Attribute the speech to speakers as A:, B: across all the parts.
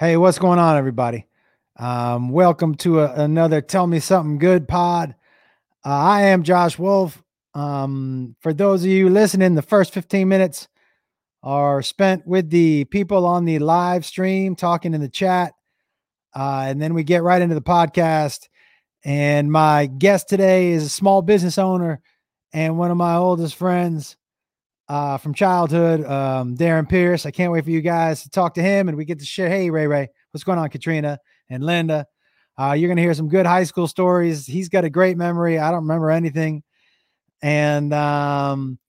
A: Hey, what's going on, everybody? Um, welcome to a, another Tell Me Something Good pod. Uh, I am Josh Wolf. Um, for those of you listening, the first 15 minutes are spent with the people on the live stream talking in the chat. Uh, and then we get right into the podcast. And my guest today is a small business owner and one of my oldest friends uh, from childhood, um, Darren Pierce. I can't wait for you guys to talk to him and we get to share. Hey, Ray Ray, what's going on, Katrina and Linda? Uh, you're going to hear some good high school stories. He's got a great memory. I don't remember anything. And, um,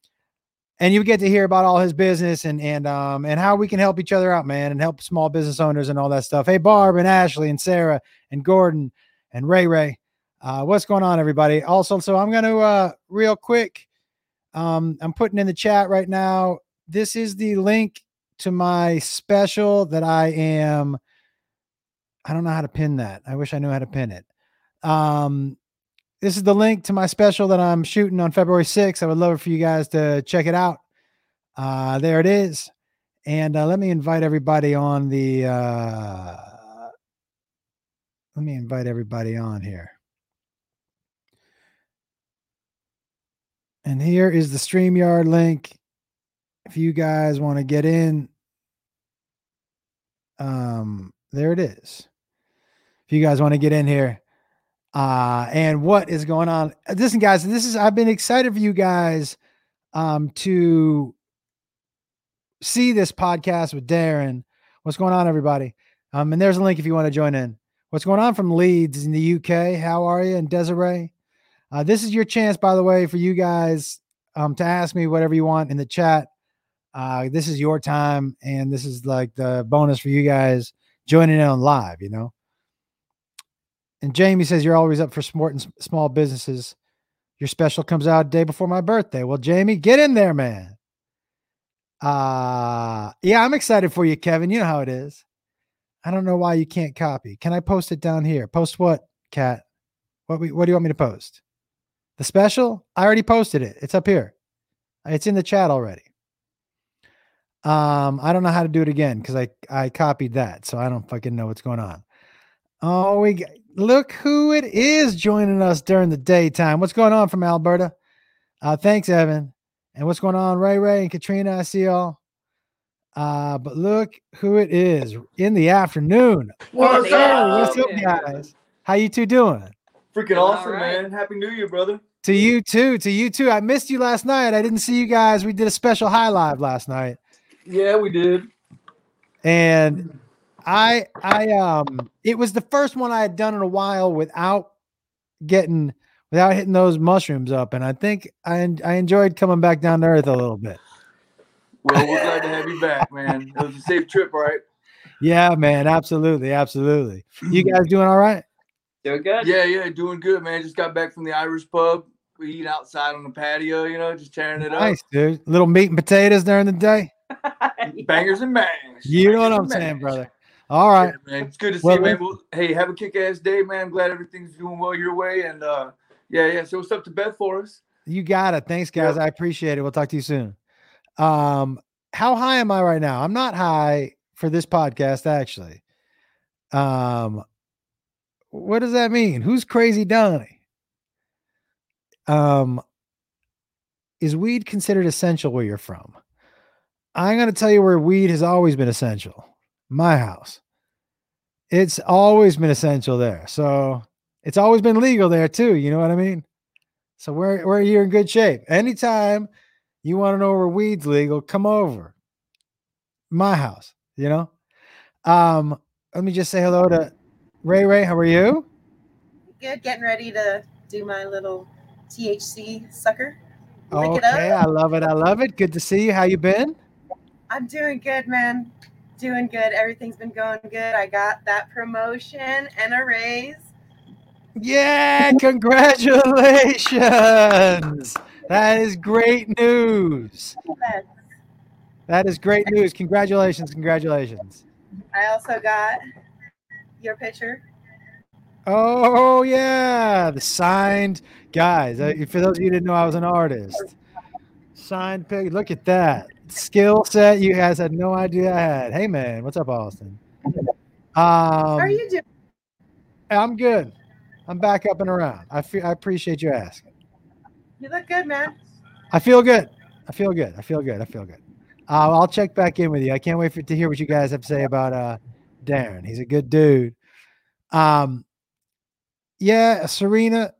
A: and you get to hear about all his business and and um and how we can help each other out, man, and help small business owners and all that stuff. Hey, Barb and Ashley and Sarah and Gordon and Ray Ray, uh, what's going on, everybody? Also, so I'm going to uh real quick um, I'm putting in the chat right now. This is the link to my special that I am. I don't know how to pin that. I wish I knew how to pin it. Um, this is the link to my special that I'm shooting on February 6th. I would love for you guys to check it out. Uh, there it is. And uh, let me invite everybody on the. Uh, let me invite everybody on here. And here is the StreamYard link. If you guys want to get in, um, there it is. If you guys want to get in here, uh, and what is going on? Listen, guys, this is I've been excited for you guys um to see this podcast with Darren. What's going on, everybody? Um, and there's a link if you want to join in. What's going on from Leeds in the UK? How are you? And Desiree? Uh, this is your chance, by the way, for you guys um, to ask me whatever you want in the chat. Uh, this is your time, and this is like the bonus for you guys joining in on live, you know. And Jamie says you're always up for supporting small businesses. Your special comes out day before my birthday. Well, Jamie, get in there, man. Uh yeah, I'm excited for you, Kevin. You know how it is. I don't know why you can't copy. Can I post it down here? Post what, Cat? What what do you want me to post? The special? I already posted it. It's up here. It's in the chat already. Um, I don't know how to do it again because I I copied that, so I don't fucking know what's going on. Oh, we look who it is joining us during the daytime. What's going on from Alberta? Uh, thanks, Evan. And what's going on, Ray Ray and Katrina? I see y'all. Uh, but look who it is in the afternoon.
B: What's up?
A: What's up, guys? How you two doing?
B: Freaking awesome, right. man. Happy New Year, brother.
A: To you too. To you too. I missed you last night. I didn't see you guys. We did a special high live last night.
B: Yeah, we did.
A: And I I um it was the first one I had done in a while without getting without hitting those mushrooms up. And I think I I enjoyed coming back down to earth a little bit.
B: Well, we're glad to have you back, man. It was a safe trip, right?
A: Yeah, man. Absolutely. Absolutely. You guys doing all right?
C: Doing good.
B: Yeah, yeah, doing good, man. Just got back from the Irish pub. We eat outside on the patio, you know, just tearing it
A: nice, up. dude. Little meat and potatoes during the day.
B: Bangers and bangs.
A: You
B: Bangers
A: know what I'm saying, brother. All right,
B: yeah, man. It's good to see well, you, man. Well, hey, have a kick-ass day, man. I'm glad everything's doing well your way. And uh yeah, yeah. So what's up to Beth for us?
A: You got it. Thanks, guys. I appreciate it. We'll talk to you soon. Um, how high am I right now? I'm not high for this podcast, actually. Um, what does that mean? Who's crazy Donnie? Um, is weed considered essential where you're from? I'm going to tell you where weed has always been essential. My house. It's always been essential there. So it's always been legal there too. You know what I mean? So we're, we're here in good shape. Anytime you want to know where weed's legal, come over. My house, you know? Um, let me just say hello to Ray Ray, how are you?
D: Good. Getting ready to do my little THC sucker.
A: okay, I love it. I love it. Good to see you. How you been?
D: I'm doing good, man. Doing good. Everything's been going good. I got that promotion and a raise.
A: Yeah, congratulations. that is great news. That is great news. Congratulations. Congratulations.
D: I also got your picture?
A: Oh yeah, the signed guys. Uh, for those of you who didn't know, I was an artist. Signed pig. Look at that skill set. You guys had no idea I had. Hey man, what's up, Austin? Um,
D: How are you doing?
A: I'm good. I'm back up and around. I feel I appreciate you asking.
D: You look good, man.
A: I feel good. I feel good. I feel good. I feel good. Uh, I'll check back in with you. I can't wait for, to hear what you guys have to say about uh, Darren. He's a good dude. Um, yeah, Serena,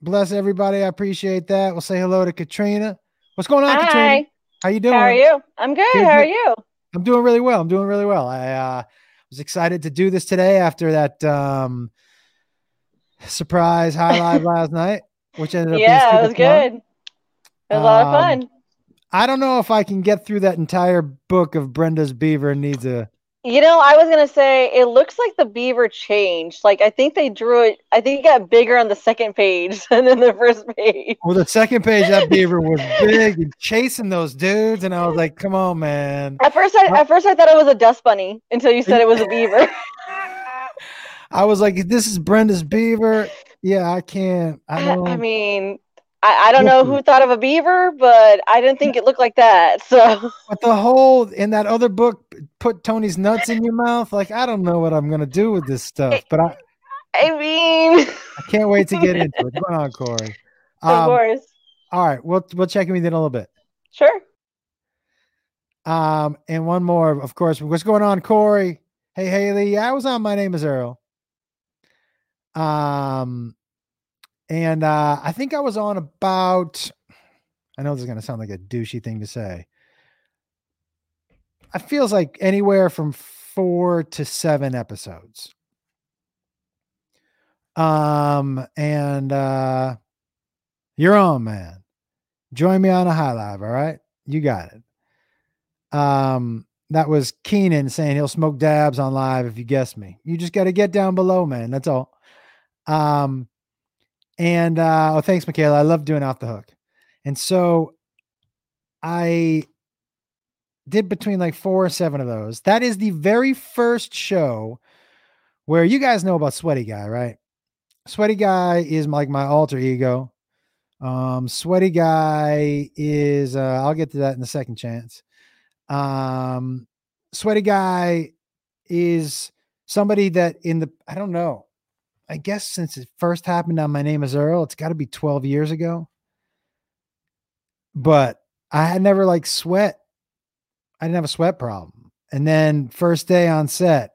A: bless everybody. I appreciate that. We'll say hello to Katrina. What's going on, Katrina?
C: Hi.
A: How you doing?
C: How are you? I'm good.
A: Good,
C: How are you?
A: I'm doing really well. I'm doing really well. I uh, was excited to do this today after that um, surprise high live last night, which ended up being
C: Yeah, it was
A: fun.
C: good. It was a lot of
A: Um,
C: fun.
A: I don't know if I can get through that entire book of Brenda's Beaver needs a.
C: You know, I was gonna say it looks like the beaver changed. Like I think they drew it. I think it got bigger on the second page than in the first page.
A: Well, the second page that beaver was big and chasing those dudes, and I was like, "Come on, man!"
C: At first, I at first I thought it was a dust bunny until you said it was a beaver.
A: I was like, "This is Brenda's Beaver." Yeah, I can't. I
C: I, mean, I, I don't know who thought of a beaver, but I didn't think it looked like that. So
A: But the whole in that other book, put Tony's nuts in your mouth. Like, I don't know what I'm gonna do with this stuff, but I,
C: I mean,
A: I can't wait to get into it. What's going on, Corey?
C: of
A: Um,
C: course,
A: all right, we'll we'll check in with you in a little bit.
C: sure.
A: Um, and one more, of course. What's going on, Corey? Hey, Haley. I was on. My name is Earl. Um, and uh, I think I was on about. I know this is gonna sound like a douchey thing to say. It feels like anywhere from four to seven episodes. Um, and uh, you're on, man. Join me on a high live. All right, you got it. Um, that was Keenan saying he'll smoke dabs on live if you guess me. You just got to get down below, man. That's all. Um, and uh, oh, thanks, Michaela. I love doing off the hook. And so I did between like four or seven of those. That is the very first show where you guys know about Sweaty Guy, right? Sweaty Guy is like my alter ego. Um, Sweaty Guy is, uh, I'll get to that in the second chance. Um, Sweaty Guy is somebody that in the, I don't know, I guess since it first happened on My Name is Earl, it's got to be 12 years ago. But I had never like sweat. I didn't have a sweat problem. And then first day on set,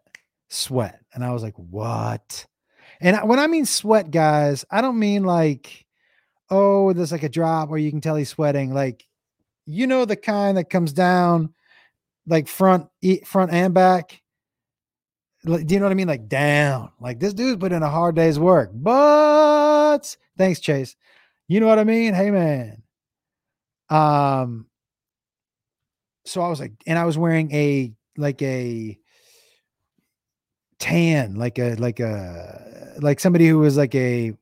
A: sweat. And I was like, what? And when I mean sweat, guys, I don't mean like, oh, there's like a drop where you can tell he's sweating. Like, you know, the kind that comes down like front, front and back. Do you know what I mean? Like down. Like this dude's put in a hard day's work. But thanks, Chase. You know what I mean? Hey, man. Um. So I was like, and I was wearing a like a tan, like a like a like somebody who was like a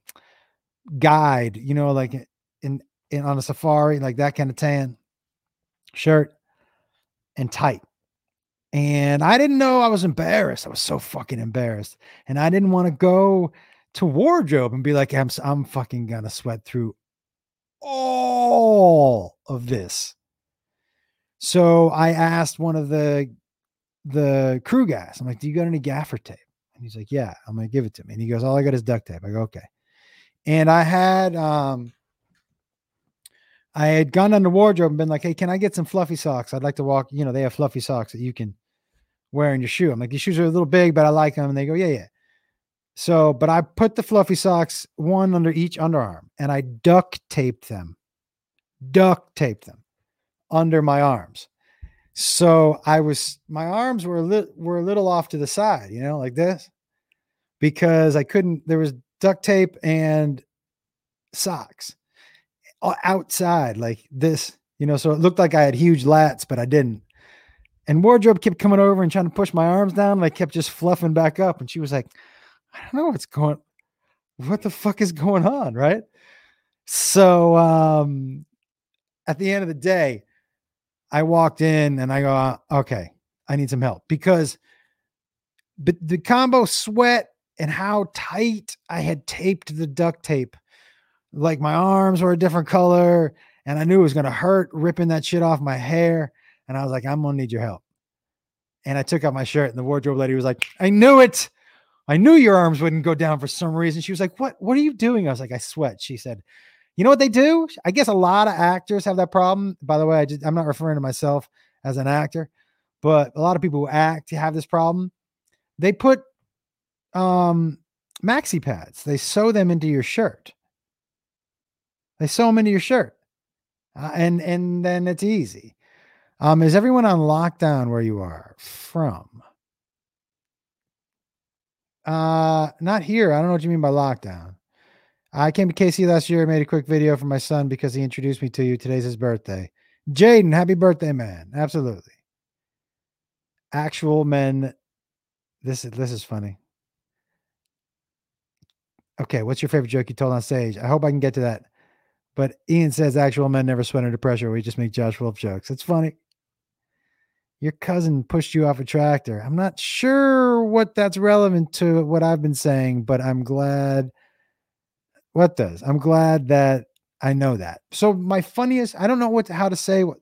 A: guide, you know, like in in on a safari, like that kind of tan shirt and tight. And I didn't know I was embarrassed. I was so fucking embarrassed. And I didn't want to go to wardrobe and be like, I'm I'm fucking gonna sweat through all of this. So I asked one of the the crew guys, I'm like, Do you got any gaffer tape? And he's like, Yeah, I'm gonna give it to me. And he goes, All I got is duct tape. I go, Okay. And I had um I had gone on the wardrobe and been like, Hey, can I get some fluffy socks? I'd like to walk, you know, they have fluffy socks that you can wear in your shoe. I'm like, these shoes are a little big, but I like them. And they go, Yeah, yeah. So, but I put the fluffy socks one under each underarm and I duct taped them, duct taped them under my arms. So I was, my arms were a little, were a little off to the side, you know, like this, because I couldn't, there was duct tape and socks outside like this, you know, so it looked like I had huge lats, but I didn't. And wardrobe kept coming over and trying to push my arms down. And I kept just fluffing back up. And she was like, I don't know what's going what the fuck is going on, right? So um at the end of the day, I walked in and I go, "Uh, okay, I need some help because but the combo sweat and how tight I had taped the duct tape, like my arms were a different color, and I knew it was gonna hurt ripping that shit off my hair. And I was like, I'm gonna need your help. and I took out my shirt, and the wardrobe lady was like, "I knew it. I knew your arms wouldn't go down for some reason." She was like, "What? What are you doing?" I was like, "I sweat." She said, "You know what they do? I guess a lot of actors have that problem. By the way, I just, I'm not referring to myself as an actor, but a lot of people who act have this problem. They put um maxi pads. They sew them into your shirt. They sew them into your shirt, uh, and and then it's easy. Um, is everyone on lockdown where you are from? Uh, not here. I don't know what you mean by lockdown. I came to KC last year. made a quick video for my son because he introduced me to you. Today's his birthday. Jaden, happy birthday, man! Absolutely. Actual men. This is this is funny. Okay, what's your favorite joke you told on stage? I hope I can get to that. But Ian says actual men never sweat under pressure. We just make Josh Wolf jokes. It's funny. Your cousin pushed you off a tractor. I'm not sure what that's relevant to what I've been saying, but I'm glad. What does? I'm glad that I know that. So my funniest, I don't know what how to say what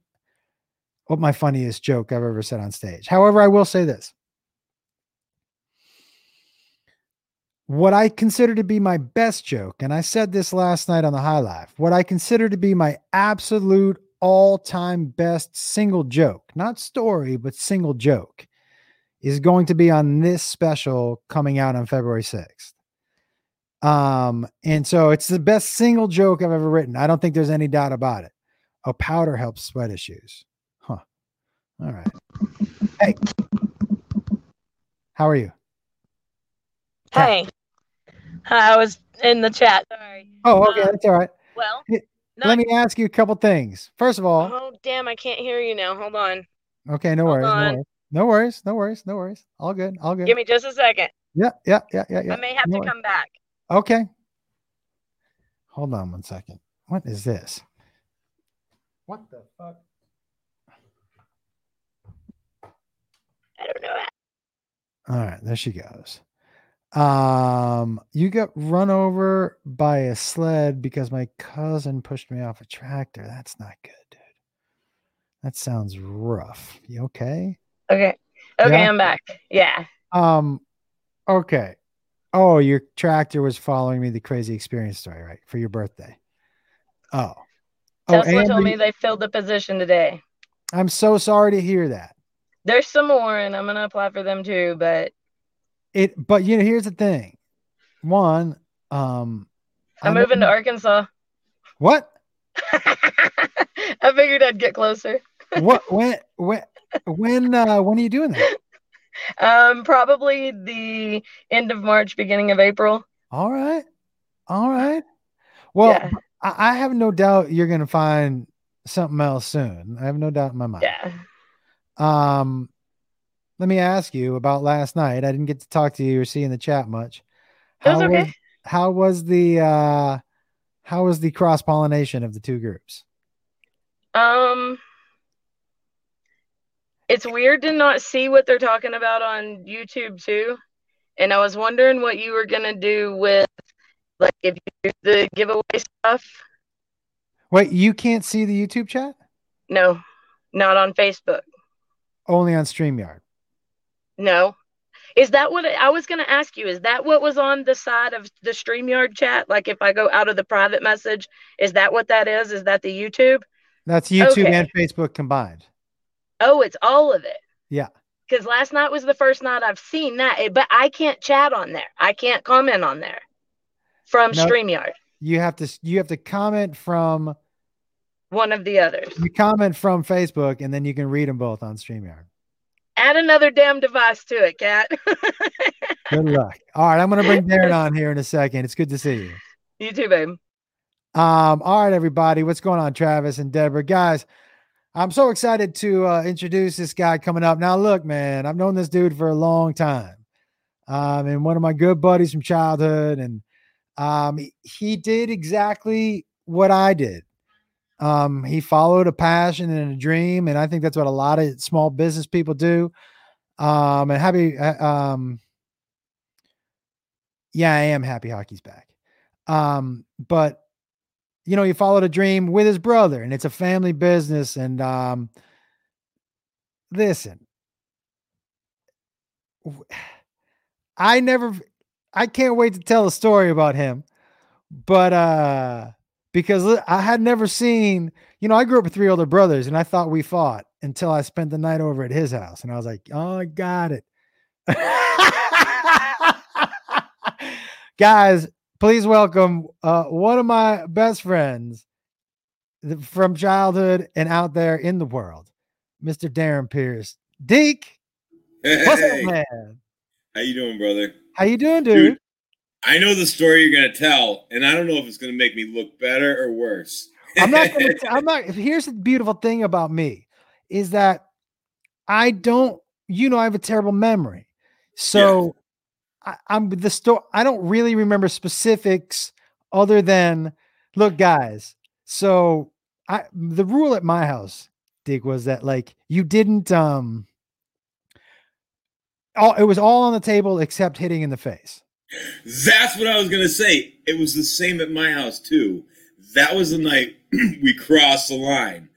A: what my funniest joke I've ever said on stage. However, I will say this. What I consider to be my best joke, and I said this last night on the High Life, what I consider to be my absolute all time best single joke, not story, but single joke, is going to be on this special coming out on February 6th. Um, and so it's the best single joke I've ever written. I don't think there's any doubt about it. Oh, powder helps sweat issues. Huh. All right. Hey, how are you?
E: Hey. I was in the chat. Sorry.
A: Oh, okay.
E: Um,
A: That's all right.
E: Well, not-
A: Let me ask you a couple things. First of all,
E: oh damn, I can't hear you now. Hold on.
A: okay, no worries, no worries, no worries, no worries, no worries. All good, all good.
E: Give me just a second.
A: Yeah, yeah, yeah, yeah, yeah.
E: I may have
A: no
E: to
A: worries.
E: come back.
A: Okay. Hold on one second. What is this? What the fuck?
E: I don't know.
A: All right, there she goes. Um, you got run over by a sled because my cousin pushed me off a tractor. That's not good, dude. That sounds rough. You okay?
E: Okay. Okay,
A: Yeah?
E: I'm back. Yeah.
A: Um, okay. Oh, your tractor was following me the crazy experience story, right? For your birthday. Oh. Oh,
E: Tesla
A: and
E: told me they filled the position today.
A: I'm so sorry to hear that.
E: There's some more, and I'm gonna apply for them too. But
A: It but you know, here's the thing. One, um I
E: I'm
A: know
E: moving to Arkansas.
A: what?
E: I figured I'd get closer.
A: What when when when uh when are you doing that?
E: Um, probably the end of March, beginning of April.
A: All right. All right. Well,
E: Yeah.
A: I, I have no doubt you're gonna find something else soon. I have no doubt in my mind.
E: Yeah.
A: Um, let me ask you about last night. I didn't get to talk to you or see in the chat much. How
E: okay.
A: was how was the uh how was the cross pollination of the two groups?
E: Um, it's weird to not see what they're talking about on YouTube too. And I was wondering what you were gonna do with, like, if you do the giveaway stuff.
A: Wait, you can't see the YouTube chat?
E: No, not on Facebook.
A: Only on StreamYard.
E: No. Is that what I was gonna ask you? Is that what was on the side of the StreamYard chat? Like, if I go out of the private message, is that what that is? Is that the YouTube?
A: That's YouTube
E: Okay.
A: and Facebook combined.
E: Oh, it's all of it.
A: Yeah.
E: Because last night was the first night I've seen that, eh, but I can't chat on there. I can't comment on there from
A: No.
E: StreamYard,
A: You have to you have to comment from
E: one of the others.
A: you comment from Facebook and then you can read them both on StreamYard.
E: Add another damn device to it, Cat.
A: Good luck. All right, I'm gonna bring Darren on here in a second. It's good to see you.
E: you too, babe.
A: Um, all right, everybody, what's going on, Travis and Deborah? Guys, I'm so excited to uh, introduce this guy coming up. Now, look, man, I've known this dude for a long time. Um, and one of my good buddies from childhood, and um, he did exactly what I did. Um, he followed a passion and a dream, and I think that's what a lot of small business people do. Um, and happy, uh, um, yeah, I am happy hockey's back. Um, but you know, he followed a dream with his brother, and it's a family business. And um, listen, I never I can't wait to tell a story about him. But uh because I had never seen, you know, I grew up with three older brothers and I thought we fought until I spent the night over at his house and I was like, "Oh, I got it." Guys, please welcome uh one of my best friends from childhood and out there in the world, Mr. Darren Pierce. Deke, what's up, man?
F: how you doing, brother?
A: How you doing, dude?
F: Dude. I know the story you're gonna tell, and I don't know if it's gonna make me look better or worse.
A: I'm not gonna t- I'm not here's the beautiful thing about me is that I don't you know I have a terrible memory. So I, I'm the story I don't really remember specifics other than look guys. So I the rule at my house, Dick, was that like you didn't um all it was all on the table except hitting in the face.
F: That's what I was gonna say. It was the same at my house too. That was the night we crossed the line,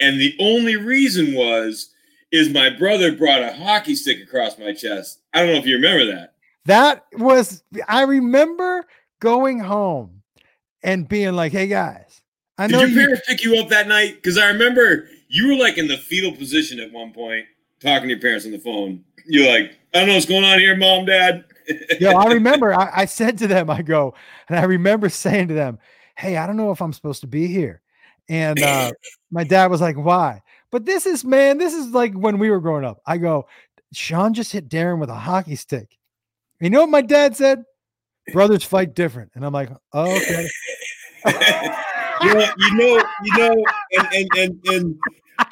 F: and the only reason was is my brother brought a hockey stick across my chest. I don't know if you remember that.
A: That was I remember going home and being like, "Hey guys, I know
F: Did your
A: you."
F: parents pick you up that night? Because I remember you were like in the fetal position at one point, talking to your parents on the phone. You're like, I don't know what's going on here, mom, dad.
A: Yo, I remember I, I said to them, I go, and I remember saying to them, "Hey, I don't know if I'm supposed to be here," and uh, my dad was like, "Why?" But this is man, this is like when we were growing up. I go, Sean just hit Darren with a hockey stick. You know what my dad said? Brothers fight different, and I'm like, oh, okay.
F: you know, you know, you know, and and and, and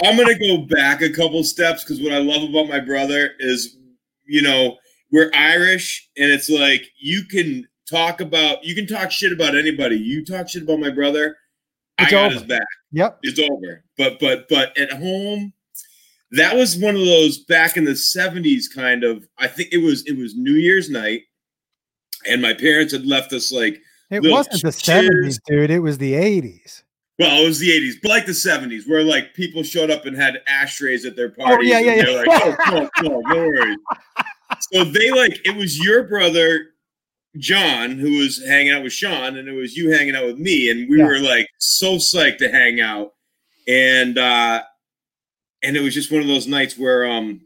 F: I'm gonna go back a couple steps because what I love about my brother is, you know, we're Irish, and it's like you can talk about, you can talk shit about anybody. You talk shit about my brother,
A: It's
F: I got
A: over.
F: his back.
A: Yep.
F: It's over. But but but at home, that was one of those back in the '70s kind of. I think it was it was New Year's night, and my parents had left us like
A: It wasn't the 70s, dude. It was the 80s.
F: Well, it was the 80s, but like the 70s, where like people showed up and had ashtrays at their parties.
A: Oh, yeah, yeah,
F: and they're
A: yeah.
F: like, oh, come on, no worries. So they like, it was your brother, John, who was hanging out with Sean, and it was you hanging out with me. And we
A: Yeah.
F: were like so psyched to hang out. And, uh, and it was just one of those nights where, um,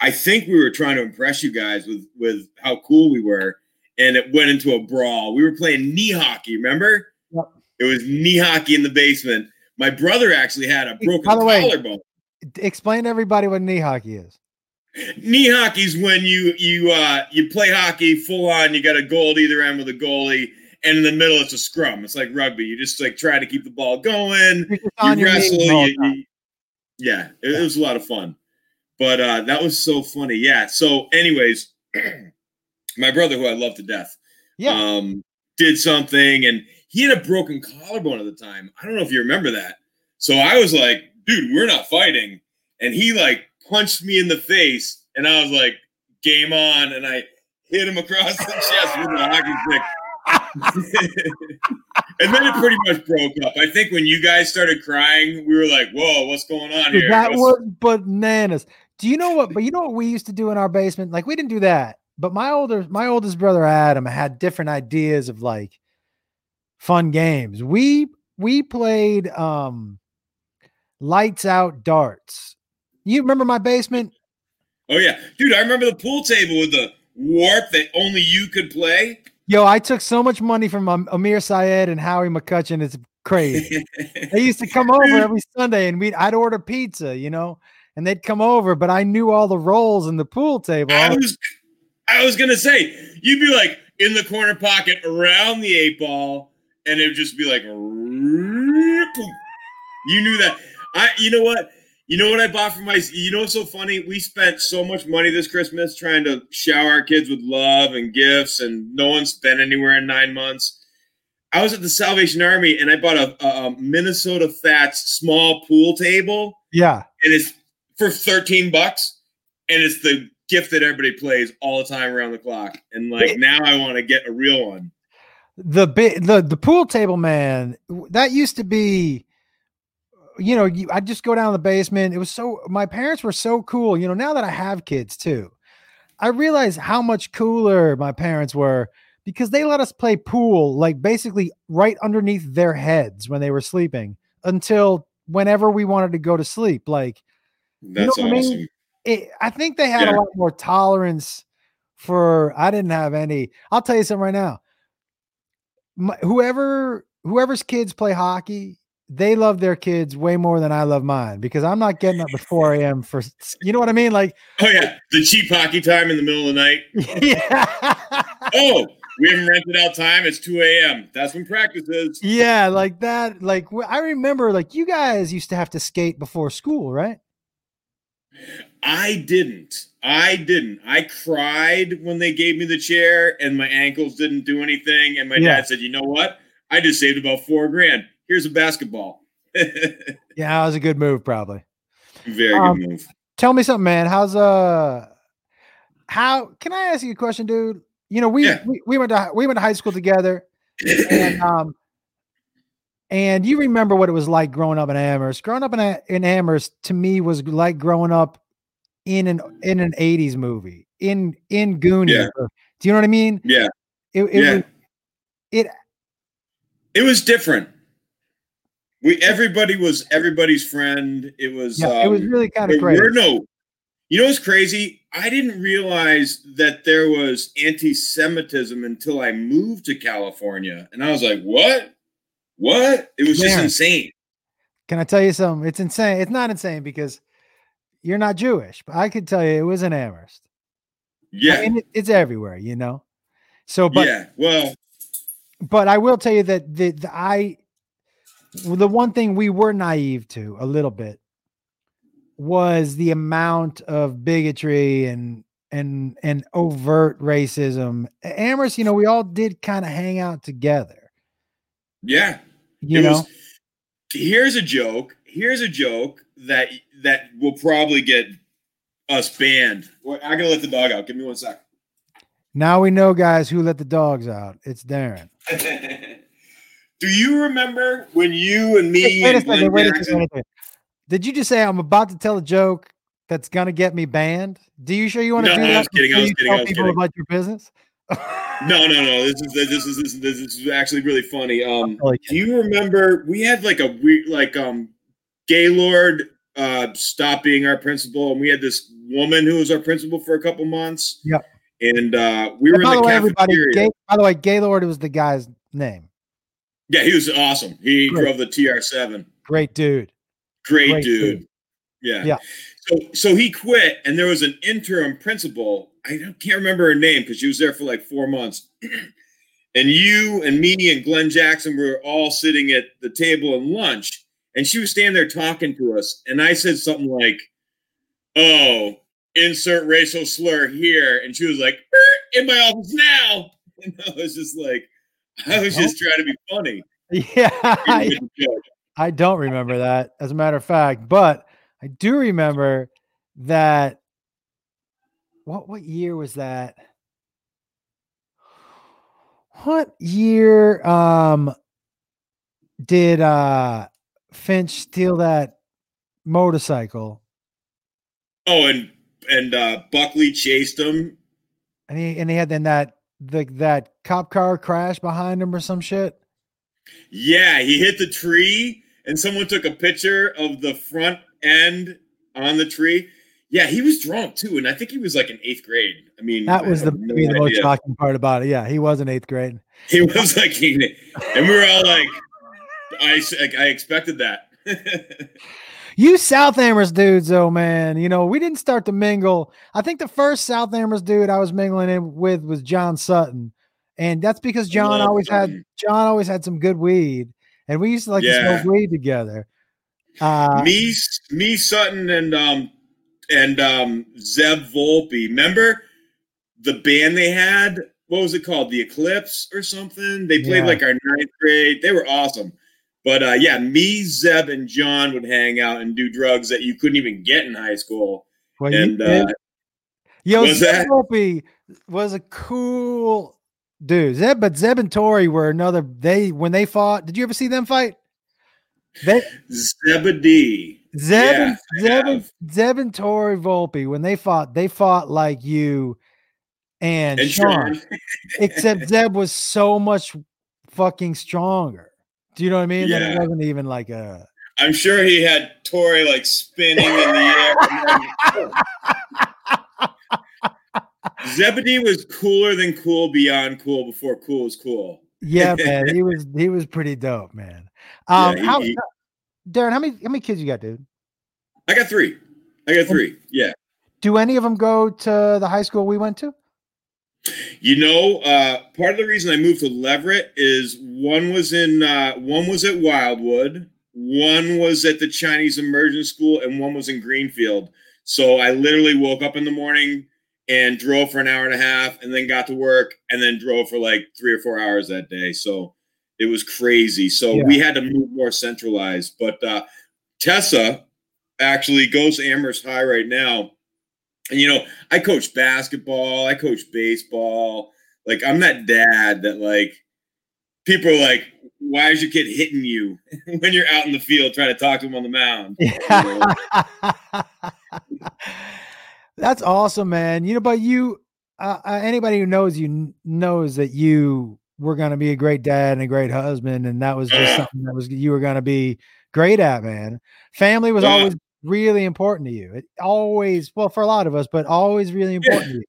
F: I think we were trying to impress you guys with, with how cool we were. And it went into a brawl. We were playing knee hockey, remember?
A: Yep.
F: It was knee hockey in the basement. My brother actually had a broken
A: By the way-
F: collarbone.
A: Explain to everybody what knee hockey is.
F: Knee hockey's when you you uh you play hockey full on. You got a goal at either end with a goalie, and in the middle it's a scrum. It's like rugby. You just like try to keep the ball going.
A: You're just on
F: You wrestle. You, you- yeah, it, it was a lot of fun. But uh that was so funny. Yeah. So, anyways, my brother, who I love to death,
A: Yeah.
F: um, did something and he had a broken collarbone at the time. I don't know if you remember that. So I was like, dude, we're not fighting. And he like punched me in the face and I was like, game on. And I hit him across the chest with a hockey stick. and then it pretty much broke up. I think when you guys started crying, we were like, whoa, what's going on
A: Dude,
F: here?
A: that
F: What's-
A: was bananas. Do you know what? But you know what we used to do in our basement? Like we didn't do that. But my older, my oldest brother Adam had different ideas of like fun games. We we played um lights out darts. You remember my basement?
F: oh, yeah. Dude, I remember the pool table with the warp that only you could play.
A: Yo, I took so much money from Amir Syed and Howie McCutcheon. It's crazy. they used to come over every Sunday and we'd I'd order pizza, you know, and they'd come over, but I knew all the rolls in the pool table.
F: I was I was gonna say you'd be like in the corner pocket around the eight ball, and it would just be like you knew that. I you know what? You know what I bought for my you know what's so funny? We spent so much money this Christmas trying to shower our kids with love and gifts, and no one's been anywhere in nine months. I was at the Salvation Army and I bought a, a, Minnesota Fats small pool table
A: yeah.
F: and it's for 13 bucks and it's the gift that everybody plays all the time around the clock and like now i want to get a real one
A: the big the the pool table man that used to be you know you, i'd just go down the basement it was so my parents were so cool you know now that i have kids too I realized how much cooler my parents were because they let us play pool like basically right underneath their heads when they were sleeping until whenever we wanted to go to sleep. Like
F: That's
A: know what I mean? it, I think they had
F: Yeah.
A: a lot more tolerance for. I didn't have any. I'll tell you something right now. My, whoever whoever's kids play hockey, they love their kids way more than I love mine because I'm not getting up at 4 a.m. for you know what I mean? Like,
F: Oh yeah, the cheap hockey time in the middle of the night.
A: yeah,
F: Oh, we haven't rented out time. It's 2 a.m. That's when practice is.
A: yeah, like that. Like I remember, like you guys used to have to skate before school, right?
F: I didn't. I didn't. I cried when they gave me the chair and my ankles didn't do anything. And my
A: Yeah.
F: dad said, you know what? I just saved about four grand. Here's a basketball.
A: Yeah, that was a good move, probably.
F: Very good
A: Um,
F: move.
A: tell me something, man. How's uh how can I ask you a question, dude? You know, we
F: Yeah.
A: we, we went to we went to high school together and um and you remember what it was like growing up in Amherst. Growing up in in Amherst to me was like growing up in an in an 80s movie. In in Goonies.
F: Yeah.
A: do you know what I mean?
F: Yeah.
A: It, it
F: Yeah.
A: was it
F: It was different. We everybody was everybody's friend. It was
A: yeah, it was
F: um,
A: really kind of crazy.
F: were no you know what's crazy i didn't realize that there was anti-semitism until i moved to california and i was like what what it was just insane
A: Can I tell you something? It's insane. It's not insane because you're not Jewish, but I could tell you it was in Amherst.
F: yeah
A: I mean, it- it's everywhere, you know. So, but
F: yeah well
A: but I will tell you that the, the I the one thing we were naive to a little bit was the amount of bigotry and and and overt racism. Amherst, you know, we all did kind of hang out together.
F: yeah
A: You
F: it
A: know,
F: was here's a joke here's a joke that that will probably get us banned Well, i'm gonna let the dog out give me one sec
A: now we know guys who let the dogs out. It's Darren.
F: do you remember when you and me
A: Wait,
F: and
A: second, wait second,
F: Jackson-
A: wait. Did you just say I'm about to tell a joke that's gonna get me banned? Do you sure you want to
F: No,
A: do
F: I
A: that?
F: was kidding, I was kidding, I was
A: people
F: kidding.
A: about your business.
F: No, no, no. This is this is this is this is actually really funny. Um,
A: totally
F: do you remember we had like a weird like um Gaylord uh stop being our principal and we had this woman who was our principal for a couple months.
A: Yep.
F: And uh we
A: And
F: were
A: by
F: in
A: the
F: the
A: way, everybody,
F: cafeteria.
A: Gay, by the way, Gaylord was the guy's name.
F: Yeah, he was awesome. He
A: Great.
F: drove the TR7.
A: Great dude.
F: Great,
A: Great
F: dude.
A: dude.
F: Yeah.
A: Yeah.
F: So so he quit and there was an interim principal. I can't remember her name because she was there for like four months. and you and me and Glenn Jackson were all sitting at the table and lunch, and she was standing there talking to us. And I said something like, "Oh, insert racial slur here," and she was like, "Er, "In my office now." And I was just like, I was just trying to be funny.
A: Yeah, I, I don't remember that, as a matter of fact, but I do remember that. What what year was that? What year um did uh Finch steal that motorcycle?
F: Oh, and and uh, Buckley chased him.
A: And he and he had then that the that cop car crash behind him or some shit.
F: Yeah, he hit the tree, and someone took a picture of the front end on the tree. Yeah, he was drunk too, and I think he was like in eighth grade. I mean,
A: That was the,
F: no
A: the most shocking part about it. Yeah, he was in eighth grade.
F: He was like, he, and we were all like, I I expected that.
A: You South Amherst dudes, though, man. You know, we didn't start to mingle. I think the first South Amherst dude I was mingling in with was John Sutton. And that's because John always had John always had some good weed. And we used to like to smoke weed together. Uh
F: me, me, Sutton, and um, and um, Zeb Volpe. Remember the band they had? What was it called? The Eclipse or something? They played
A: Yeah.
F: like our ninth grade. They were awesome. But uh, yeah, me, Zeb, and John would hang out and do drugs that you couldn't even get in high school.
A: well,
F: And
A: did.
F: uh,
A: Yo,
F: was
A: Zeb Volpe was a cool dude. Zeb, but Zeb and Tori were another they when they fought. Did you ever see them fight? They
F: Zebedee.
A: Zeb,
F: Yeah,
A: Zeb, and. Zeb and Tori Volpe, when they fought, they fought like you and,
F: And
A: Sean,
F: Sean.
A: except Zeb was so much fucking stronger. Do you know what I mean? That it
F: Yeah.
A: wasn't even like a.
F: I'm sure he had Tori like spinning in the air. Zebedee was cooler than cool beyond cool before cool was cool.
A: Yeah, man, he was he was pretty dope, man. Um,
F: he-
A: how,
F: he-
A: Darren, how many how many kids you got, dude?
F: I got three. I got three. Yeah.
A: Do any of them go to the high school we went to?
F: You know, uh, part of the reason I moved to Leverett is one was in uh, one was at Wildwood, one was at the Chinese immersion school, and one was in Greenfield. So I literally woke up in the morning and drove for an hour and a half, and then got to work, and then drove for like three or four hours that day. So it was crazy. So
A: Yeah.
F: we had to move more centralized. But uh, Tessa actually goes to Amherst High right now. And you know, I coach basketball, I coach baseball. Like I'm that dad that like people are like, why is your kid hitting you when you're out in the field trying to talk to him on the mound? Yeah.
A: That's awesome, man. You know, but you, uh, uh, anybody who knows you knows that you were going to be a great dad and a great husband, and that was just
F: Yeah.
A: something that was you were going to be great at, man. Family was
F: Yeah.
A: always really important to you. It always, well, for a lot of us, but always really important to you.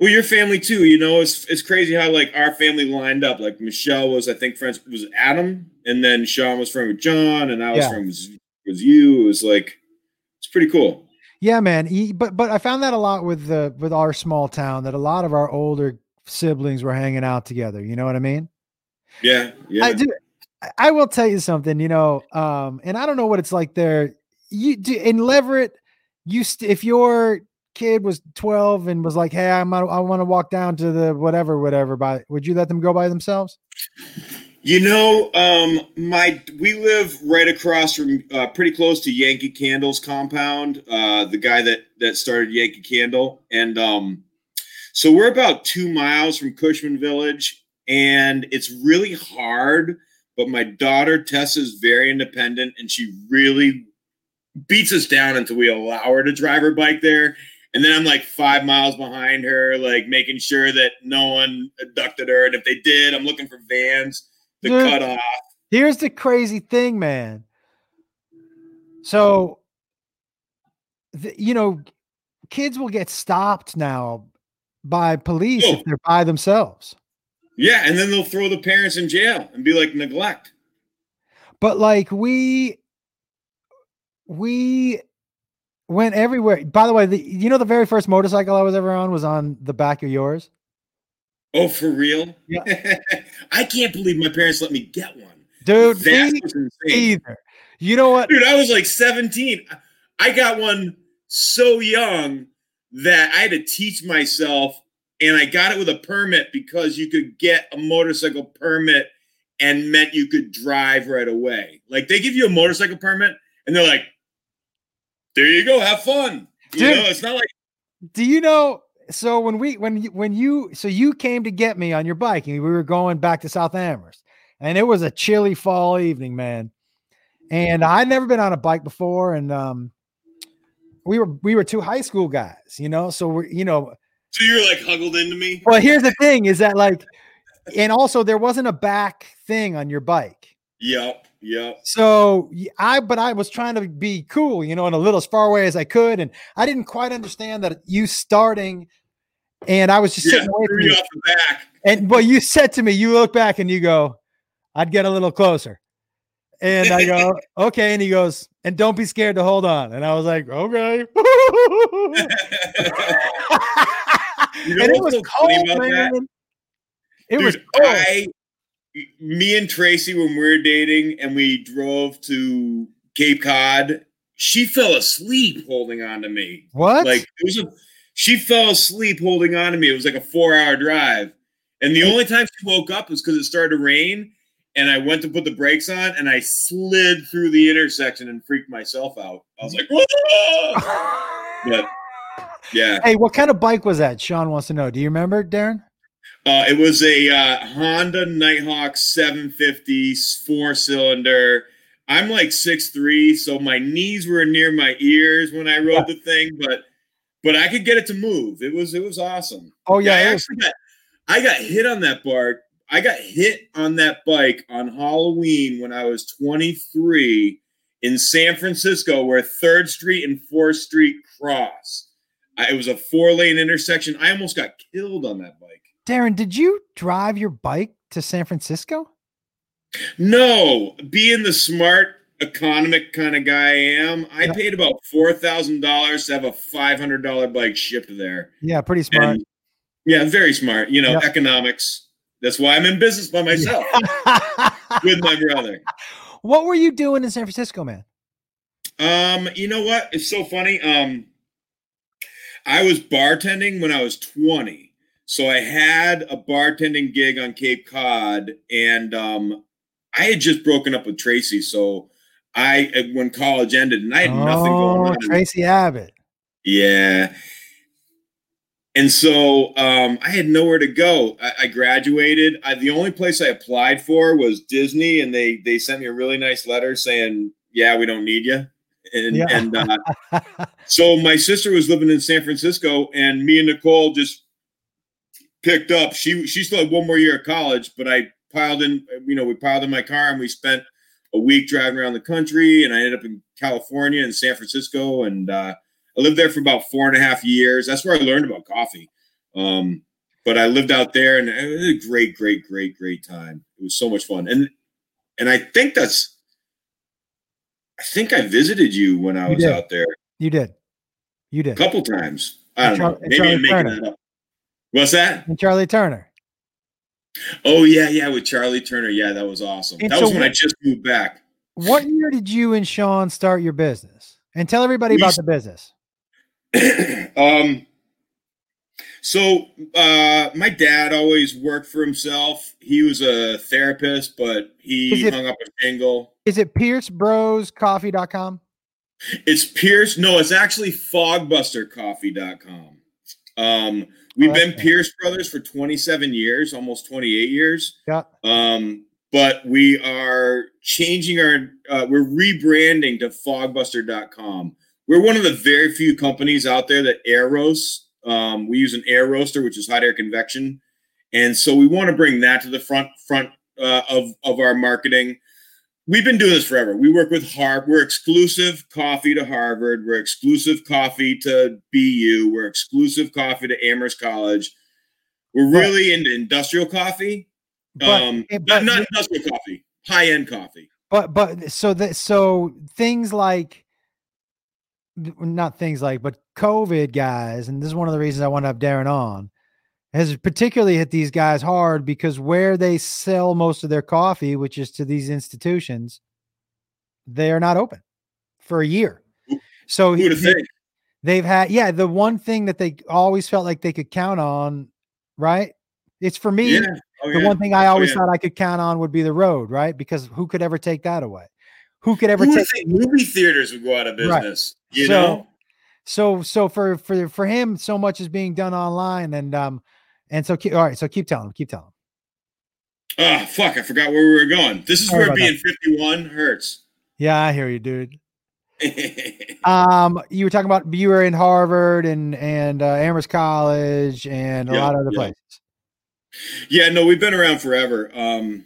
F: Well, your family too. You know, it's it's crazy how like our family lined up. Like Michelle was, I think, friends was Adam, and then Sean was friend with John, and I was
A: Yeah.
F: friend was, was you. It was like it's pretty cool.
A: Yeah, man. He, but but I found that a lot with the with our small town that a lot of our older siblings were hanging out together. You know what I mean?
F: Yeah, yeah.
A: I do. I will tell you something, you know, um, and I don't know what it's like there. You do in Leverett, you st- if your kid was 12 and was like, "Hey, I'm I want to walk down to the whatever, whatever," by would you let them go by themselves?
F: You know, um, my we live right across from, uh, pretty close to Yankee Candle's compound. Uh, the guy that that started Yankee Candle, and um, so we're about two miles from Cushman Village, and it's really hard. But my daughter Tessa is very independent, and she really beats us down until we allow her to drive her bike there. And then I'm like five miles behind her, like making sure that no one abducted her. And if they did, I'm looking for vans to
A: Dude.
F: cut off.
A: Here's the crazy thing, man. So, the, you know, kids will get stopped now by police oh. if
F: Oh.
A: they're by themselves.
F: Yeah, and then they'll throw the parents in jail and be like neglect.
A: But like we we went everywhere. By the way, the, you know the very first motorcycle I was ever on was on the back of yours.
F: Oh, for real?
A: Yeah.
F: I can't believe my parents let me get one.
A: Dude,
F: That
A: either. You know what?
F: Dude, I was like 17. I got one so young that I had to teach myself, and I got it with a permit because you could get a motorcycle permit and meant you could drive right away. Like they give you a motorcycle permit, and they're like, "There you go, have fun." You
A: Dude.
F: know, it's not like
A: Do you know? So when we when you when you so you came to get me on your bike and we were going back to South Amherst, and it was a chilly fall evening, man. And I'd never been on a bike before, and um, we were we were two high school guys, you know. So we're you know
F: so you're like huggled into me.
A: Well, here's the thing is that like, and also there wasn't a back thing on your bike.
F: Yep, yep.
A: So I, but I was trying to be cool, you know, and a little as far away as I could. And I didn't quite understand that you starting and I was just
F: Yeah,
A: sitting away from
F: you
A: you.
F: off the back.
A: And what you said to me, you look back and you go, I'd get a little closer. And I go, okay. And he goes, and don't be scared to hold on. And I was like, okay.
F: You know
A: and it was cold,
F: about that?
A: man. It
F: Dude,
A: was cold.
F: I, me and Tracy, when we were dating and we drove to Cape Cod, she fell asleep holding on to me.
A: what?
F: Like it was a, she fell asleep holding on to me. It was like a four hour drive. And the only time she woke up was because it started to rain. And I went to put the brakes on and I slid through the intersection and freaked myself out. I was like, "Whoa!" but yeah.
A: Hey, what kind of bike was that? Sean wants to know. Do you remember, Darren?
F: Uh, it was a uh, Honda Nighthawk 750 four cylinder. I'm like six three, so my knees were near my ears when I rode the thing, but but I could get it to move. It was it was awesome.
A: Oh yeah,
F: I actually got I got hit on that bike. I got hit on that bike on Halloween when I was 23 in San Francisco, where Third Street and Fourth Street cross. I, it was a four lane intersection. I almost got killed on that bike.
A: Darren, did you drive your bike to San Francisco?
F: No, being the smart economic kind of guy I am, I
A: Yeah.
F: paid about four thousand dollars to have a five hundred dollar bike shipped there.
A: Yeah, pretty smart.
F: And- yeah, very smart. You know,
A: Yep.
F: economics. That's why I'm in business by myself with my brother.
A: what were you doing in San Francisco, man?
F: Um, you know what? It's so funny. Um, I was bartending when I was 20. So I had a bartending gig on Cape Cod, and um, I had just broken up with Tracy. So I, when college ended, and I had nothing going
A: Oh,
F: on.
A: Tracy Abbott.
F: Yeah. And so um, I had nowhere to go. I, I graduated. I, the only place I applied for was Disney, and they they sent me a really nice letter saying, "Yeah, we don't need you." And
A: Yeah.
F: and uh, so my sister was living in San Francisco, and me and Nicole just picked up. She she still had one more year of college, but I piled in. You know, we piled in my car, and we spent a week driving around the country. And I ended up in California and San Francisco, and uh, I lived there for about four and a half years. That's where I learned about coffee. Um, but I lived out there, and it was a great, great, great, great time. It was so much fun, and and I think that's. I think I visited you when I was out there
A: you did. You did.
F: a couple times. I don't
A: Char-
F: know. Maybe
A: Charlie
F: I'm making
A: Turner.
F: that up. What's that?
A: And Charlie Turner.
F: Oh yeah, yeah, with Charlie Turner. Yeah, that was awesome.
A: And
F: that
A: so
F: was when I just moved back.
A: What year did you and Sean start your business? And tell everybody
F: We
A: about the business.
F: um so uh my dad always worked for himself. He was a therapist, but he
A: it-
F: hung up a shingle.
A: Is it piercebroscoffee.com?
F: It's Pierce. No, it's actually fogbustercoffee.com. Um we've been Pierce Brothers for 27 years, almost 28 years.
A: Yeah.
F: Um, but we are changing our, uh, we're rebranding to fogbuster.com. We're one of the very few companies out there that air roasts. Um, we use an air roaster, which is hot air convection. And so we want to bring that to the front front uh, of, of our marketing. We've been doing this forever. We work with Harvard. We're exclusive coffee to Harvard. We're exclusive coffee to BU. We're exclusive coffee to Amherst College. We're
A: But-
F: really into industrial coffee
A: But,
F: um,
A: eh,
F: not, not industrial coffee, high end coffee.
A: but but so that so things like not things like but COVID guys, and this is one of the reasons I want to have Darren on, has particularly hit these guys hard because where they sell most of their coffee, which is to these institutions, they are not open for a year. So
F: Who would have
A: they-
F: think?
A: they've had yeah the one thing that they always felt like they could count on right it's for me
F: Yeah. Oh,
A: the
F: yeah.
A: one thing i always
F: yeah.
A: thought i could count on would be the road right because who could ever take that away who could ever
F: Who
A: take
F: movie theaters would go out of
A: Right.
F: business? You
A: So-
F: know?
A: so so for for for him so much is being done online and um and so keep, all right so keep telling him keep telling him
F: Oh, fuck. I forgot where we were going. This is
A: Sorry
F: where being 51 hurts.
A: yeah i hear you dude um you were talking about you were in harvard and and uh, amherst college and a
F: Yeah,
A: lot of other
F: yeah.
A: places
F: yeah, no, we've been around forever. Um,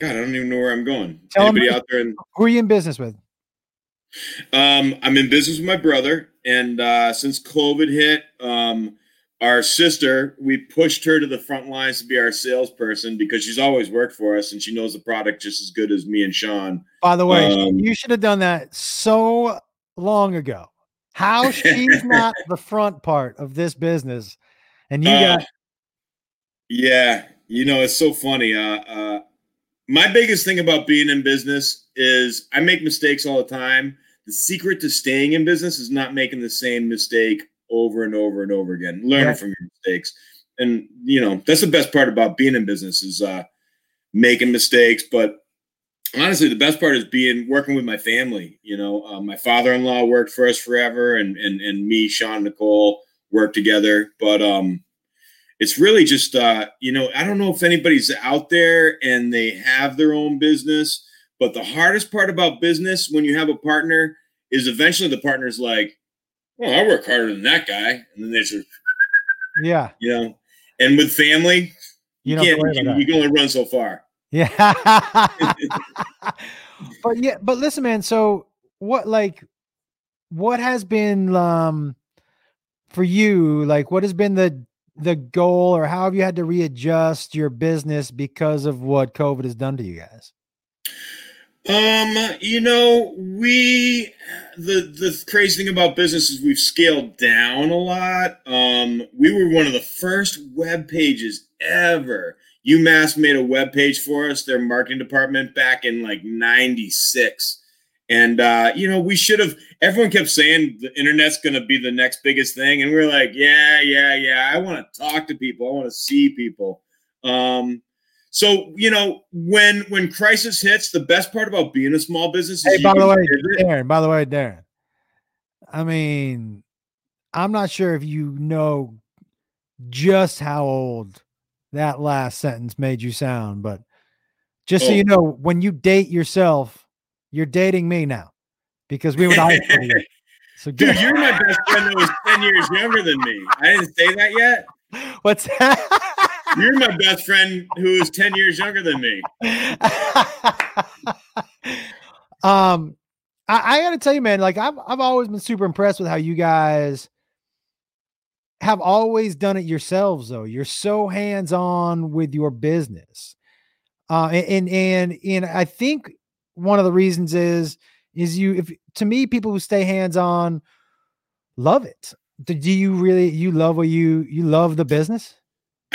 F: God, I don't even know where I'm going.
A: Tell
F: Anybody out there? In,
A: who are you in business with
F: um, I'm in business with my brother, and uh, since COVID hit, um, our sister, we pushed her to the front lines to be our salesperson because she's always worked for us and she knows the product just as good as me and Sean.
A: By the way,
F: Um,
A: you should have done that so long ago. How she's not the front part of this business, and you
F: Uh,
A: got
F: Yeah, you know, it's so funny. Uh, uh, my biggest thing about being in business is I make mistakes all the time. The secret to staying in business is not making the same mistake over and over and over again. Learning
A: Yeah.
F: from your mistakes, and you know that's the best part about being in business is uh, making mistakes. But honestly, the best part is being working with my family. You know, uh, my father-in-law worked for us forever, and and and me, Sean, Nicole worked together. But um, it's really just uh, you know i don't know if anybody's out there and they have their own business but the hardest part about business when you have a partner is eventually the partner's like well, I work harder than that guy. And then they just,
A: Yeah.
F: you know, and with family,
A: You
F: you, can't, you, you can only run so far.
A: Yeah. but yeah, but listen, man. So what like what has been um for you, like what has been the the goal or how have you had to readjust your business because of what COVID has done to you guys?
F: Um, you know, we the the crazy thing about business is we've scaled down a lot. Um, we were one of the first web pages ever. UMass made a web page for us, their marketing department, back in like '96. And uh, you know, we should have. Everyone kept saying the internet's to be the next biggest thing, and we are like, yeah, yeah, yeah. I want to talk to people. I want to see people. Um, so you know, when when crisis hits, the best part about being a small business is
A: Hey, by the way. Darren, by the way, Darren. I mean, I'm not sure if you know just how old that last sentence made you sound, but just so
F: Oh.
A: you know, when you date yourself, you're dating me now because we were high school. So
F: Dude, you're my best friend that was 10 years younger than me. I didn't say that yet.
A: what's that?
F: You're my best friend who is 10 years younger than me.
A: um, I, I got to tell you, man, like I've I've always been super impressed with how you guys have always done it yourselves. Though you're so hands on with your business, uh, and and and I think one of the reasons is is you if to me people who stay hands on love it. Do do you really you love what you you love the business?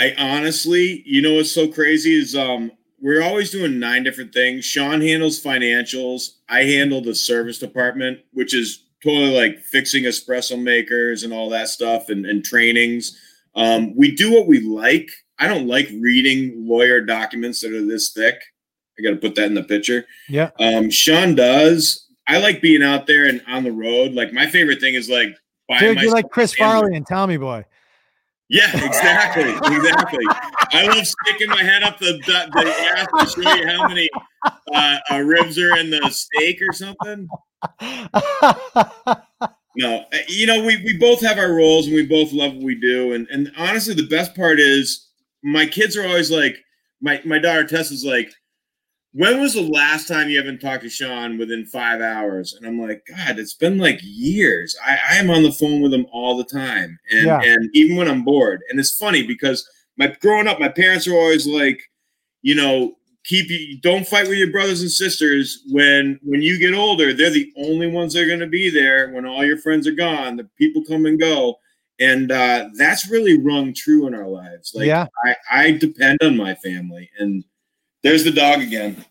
F: I honestly, you know what's so crazy is um we're always doing nine different things. Sean handles financials. I handle the service department, which is totally like fixing espresso makers and all that stuff and, and trainings. Um, we do what we like. I don't like reading lawyer documents that are this thick. I got to put that in the picture.
A: Yeah.
F: Um, Sean does. I like being out there and on the road. Like my favorite thing is like buying
A: Dude, you're like Chris Farley and Tommy Boy.
F: Yeah, exactly, exactly. I love sticking my head up the the, the ass to show you how many uh, uh, ribs are in the steak or something. No, uh, you know we we both have our roles and we both love what we do. And and honestly, the best part is my kids are always like my my daughter Tessa's like. When was the last time you haven't talked to Sean within five hours? And I'm like, God, it's been like years. I, I am on the phone with him all the time, and
A: Yeah.
F: and even when I'm bored. And it's funny because my growing up, my parents are always like, you know, keep you don't fight with your brothers and sisters when when you get older. They're the only ones that are going to be there when all your friends are gone. The people come and go, and uh, that's really rung true in our lives. Like
A: yeah,
F: I, I depend on my family, and there's the dog again.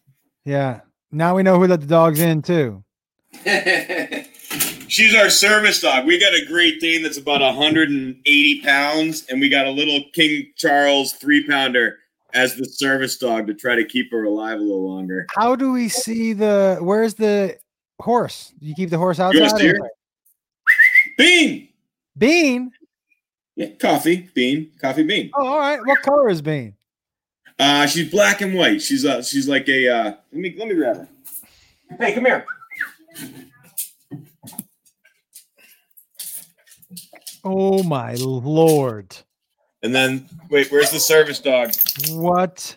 A: yeah. Now we know who let the dogs in too.
F: She's our service dog. We got a Great Dane that's about 180 pounds, and we got a little King Charles three pounder as the service dog to try to keep her alive a little longer.
A: How do we see the? Where's the horse? Do you keep the horse outside? or-
F: Bean.
A: Bean.
F: Yeah, coffee, bean, coffee, bean.
A: Oh, all right. What color is Bean?
F: Uh, she's black and white. She's uh, she's like a. Uh, let me let me grab her. Hey, come here.
A: Oh my lord!
F: And then wait, where's the service dog?
A: What?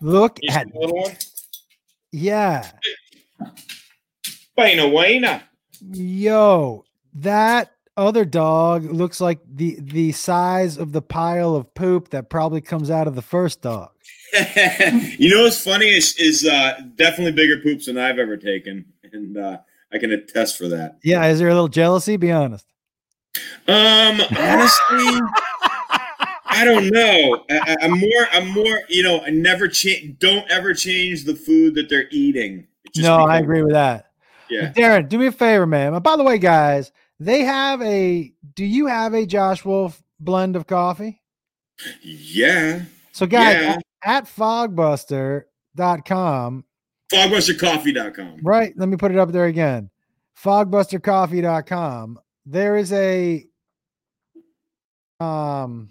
A: Look
F: see
A: at
F: the little one.
A: yeah,
F: Buena, buena.
A: yo, that other dog looks like the the size of the pile of poop that probably comes out of the first dog.
F: you know what's funny is, is uh, definitely bigger poops than I've ever taken, and uh, I can attest for that.
A: Yeah, is there a little jealousy? Be honest.
F: Um, honestly, I don't know. I, I'm more, I'm more. You know, I never change. Don't ever change the food that they're eating. Just
A: No, I agree with that.
F: Yeah.
A: Darren, do me a favor, man. By the way, guys, they have a. Do you have a Josh Wolf blend of coffee?
F: Yeah.
A: So, guys,
F: Yeah.
A: at, at fogbuster.com,
F: Fogbustercoffee.com.
A: right? Let me put it up there again. Fogbustercoffee.com. There is a um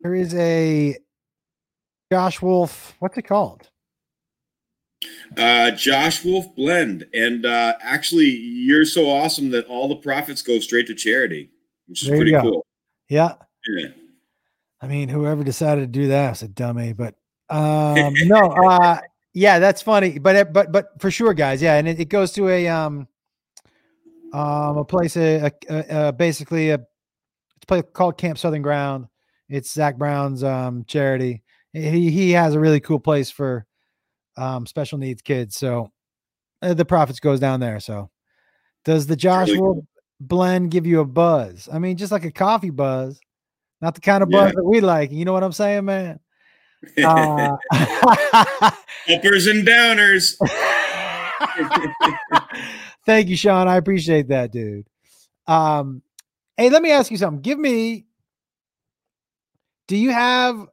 A: there is a Josh Wolf, what's it called?
F: Uh, Josh Wolf Blend, and uh, actually, you're so awesome that all the profits go straight to charity, which is
A: There
F: pretty cool.
A: Yeah.
F: Yeah.
A: I mean, whoever decided to do that was a dummy, but um no, uh yeah, that's funny. But but but for sure, guys, yeah, and it, it goes to a um um a place a, a, a basically a it's a place called Camp Southern Ground. It's Zac Brown's um charity. He he has a really cool place for um special needs kids. So uh, the profits goes down there. So does the Joshua
F: really
A: blend give you a buzz? I mean, just like a coffee buzz, not the kind of buzz
F: Yeah.
A: that we like. You know what I'm saying, man? Uh,
F: Uppers and downers.
A: Thank you, Sean. I appreciate that, dude. Um, hey, let me ask you something. Give me. Do you have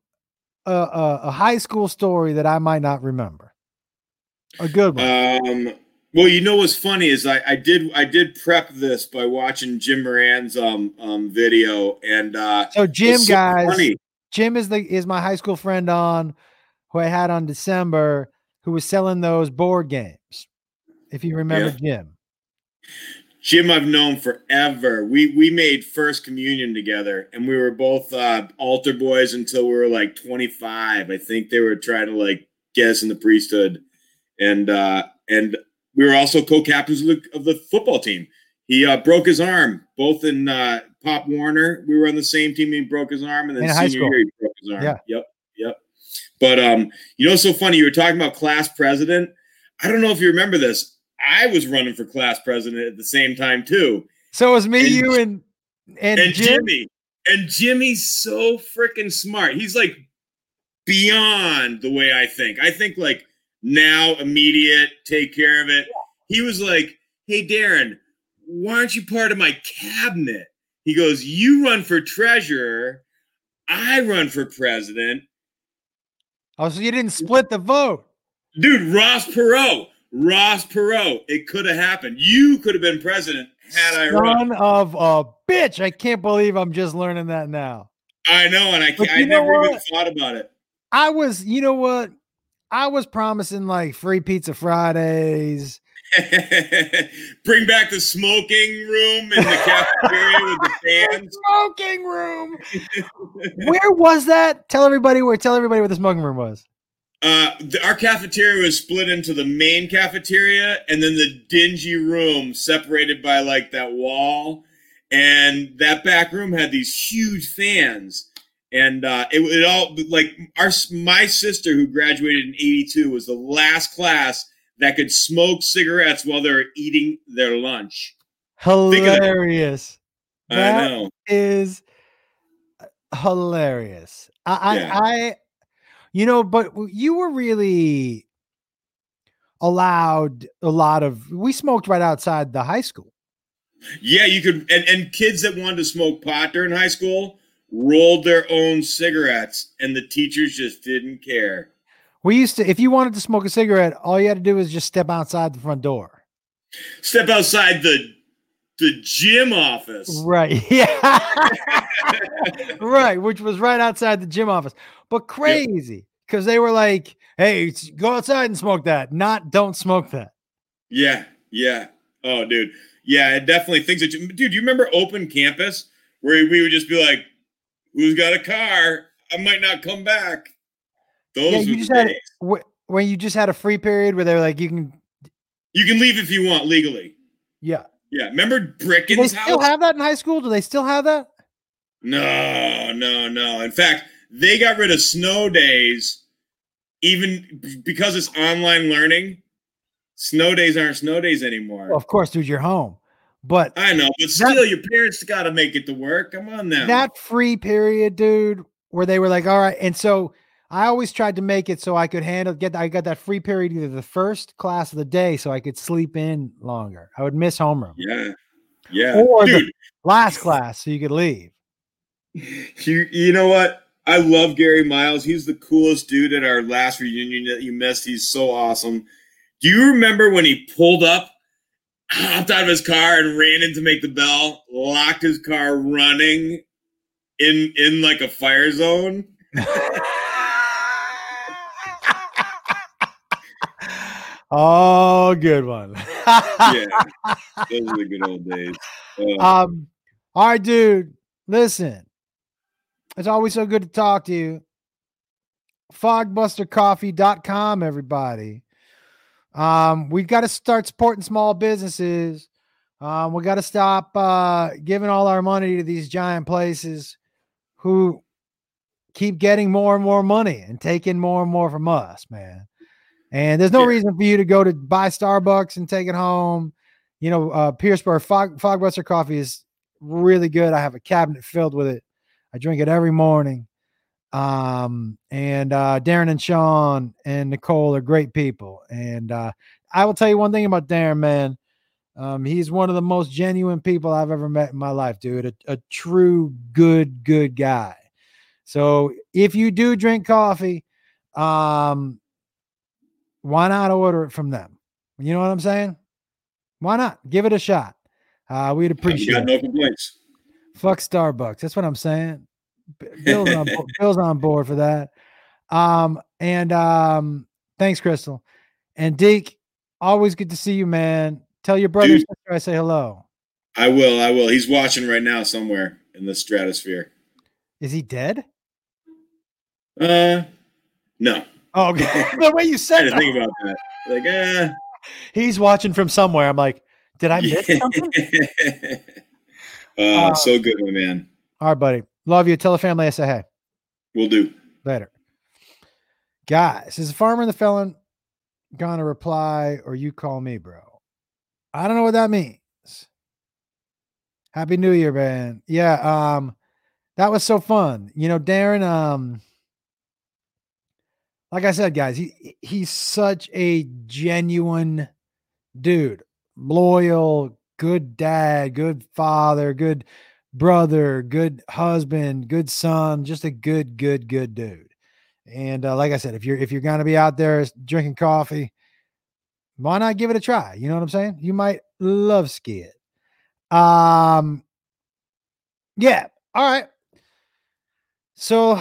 A: a, a, a high school story that I might not remember? A good one.
F: Um, well, you know what's funny is I, I did I did prep this by watching Jim Moran's um um video and uh
A: so, Jim,
F: so
A: guys,
F: funny.
A: Jim is the is my high school friend on who I had on December who was selling those board games. If you remember Jim.
F: Jim I've known forever. We we made first communion together and we were both uh altar boys until we were like 25. I think they were trying to like get us in the priesthood. And uh and we were also co-captains of the, of the football team. He uh, broke his arm both in uh, Pop Warner. We were on the same team. He broke his arm, and then
A: In
F: senior year he broke his arm.
A: Yeah.
F: Yep. Yep. But um, you know, so funny. You were talking about class president. I don't know if you remember this. I was running for class president at the same time too,
A: So it was me,
F: And-
A: you, and and,
F: and
A: Jim.
F: Jimmy. And Jimmy's so freaking smart. He's like beyond the way I think. I think like now, immediate, take care of it. He was like, "Hey, Darren, why aren't you part of my cabinet?" He goes, "You run for treasurer, I run for president."
A: Oh, so you didn't split the vote.
F: Dude, Ross Perot, Ross Perot, it could have happened. You could have been president had I run.
A: Son of a bitch. I can't believe I'm just learning that now.
F: I know, and I can't, I
A: you know
F: never even thought about it.
A: I was, you know what? I was promising like free pizza Fridays.
F: Bring back the smoking room in the cafeteria with the fans.
A: Smoking room. Where was that? Tell everybody where. Tell everybody where the smoking room was.
F: Uh, the, our cafeteria was split into the main cafeteria and then the dingy room separated by like that wall. And that back room had these huge fans. And uh, it, it all like our my sister who graduated in '82 was the last class that could smoke cigarettes while they're eating their lunch. of that.
A: Hilarious.
F: I know.
A: is hilarious. I, I,
F: Yeah.
A: I, you know, but you were really allowed a lot of. We smoked right outside the high school.
F: Yeah, you could, and, and kids that wanted to smoke pot during high school rolled their own cigarettes, and the teachers just didn't care.
A: We used to, if you wanted to smoke a cigarette, all you had to do was just step outside the front door.
F: Step outside the the gym office.
A: Right. Yeah. right. Which was right outside the gym office. But crazy because they were like, hey, go outside and smoke that, not don't smoke that.
F: Yeah, yeah. Oh, dude. Yeah, it definitely things that you, dude. You remember open campus where we would just be like, "Who's got a car? I might not come back." Those
A: Yeah, you just had
F: days.
A: when you just had a free period where they were like, you can,
F: You can leave if you want legally.
A: yeah.
F: Yeah, remember Brickens?
A: Do they still
F: house?
A: have that in high school? Do they still have that?
F: No, no, no. In fact, they got rid of snow days, even because it's online learning. Snow days aren't snow days anymore.
A: Well, of course, dude, you're home. But
F: I know, but still, your parents got to make it to work. Come on now.
A: that free period, dude, where they were like, all right. And so I always tried to make it so I could handle get I got that free period either the first class of the day so I could sleep in longer. I would miss homeroom.
F: yeah, yeah,
A: Or the- Last class so you could leave.
F: You, you know what? I love Gary Miles. He's the coolest dude at our last reunion that you missed. He's so awesome. Do you remember when he pulled up, hopped out of his car, and ran in to make the bell, locked his car running in in like a fire zone?
A: Oh, good one.
F: yeah, those are the good old days.
A: Um, all right, dude. Listen, it's always so good to talk to you. Fogbustercoffee.com, everybody. Um, we've got to start supporting small businesses. Um, we got to stop uh, giving all our money to these giant places who keep getting more and more money and taking more and more from us, man. And there's no
F: Yeah.
A: reason for you to go to buy Starbucks and take it home. You know, uh, Pierceburg Fog, Fogbuster coffee is really good. I have a cabinet filled with it. I drink it every morning. Um, and uh, Darren and Sean and Nicole are great people. And uh, I will tell you one thing about Darren, man. Um, he's one of the most genuine people I've ever met in my life, dude. A, a true good, good guy. So if you do drink coffee, um, why not order it from them? You know what I'm saying? Why not give it a shot? Uh, we'd appreciate
F: got
A: it.
F: no complaints.
A: Fuck Starbucks. That's what I'm saying. Bill's on, Bill's on board for that. Um, and um, thanks, Crystal. And Deke, always good to see you, man. Tell your brother
F: Dude.
A: sister I say hello.
F: I will. I will. He's watching right now somewhere in the stratosphere.
A: Is he dead?
F: Uh, no.
A: Oh, okay. the way you said that.
F: think about that. Like, uh,
A: He's watching from somewhere. I'm like, did I miss something?
F: uh,
A: Uh,
F: so good, my man.
A: All right, buddy. Love you. Tell the family I say hey.
F: We'll do.
A: Later. Guys, is the farmer and the felon gonna reply or you call me, bro? I don't know what that means. Happy New Year, man. Yeah, um, that was so fun. You know, Darren, um, like I said, guys, he he's such a genuine dude, loyal, good dad, good father, good brother, good husband, good son, just a good, good, good dude. And uh, like I said, if you're if you're gonna be out there drinking coffee, why not give it a try? You know what I'm saying? You might love skid. Um, yeah. All right. So,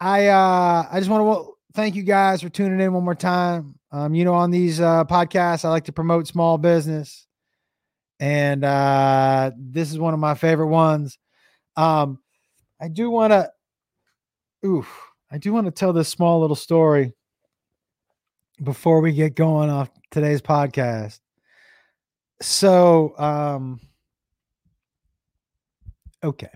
A: I uh I just want to thank you guys for tuning in one more time. Um, you know, on these uh podcasts, I like to promote small business, and uh this is one of my favorite ones. Um, I do want to, oof, I do want to tell this small little story before we get going off today's podcast. So, um, okay,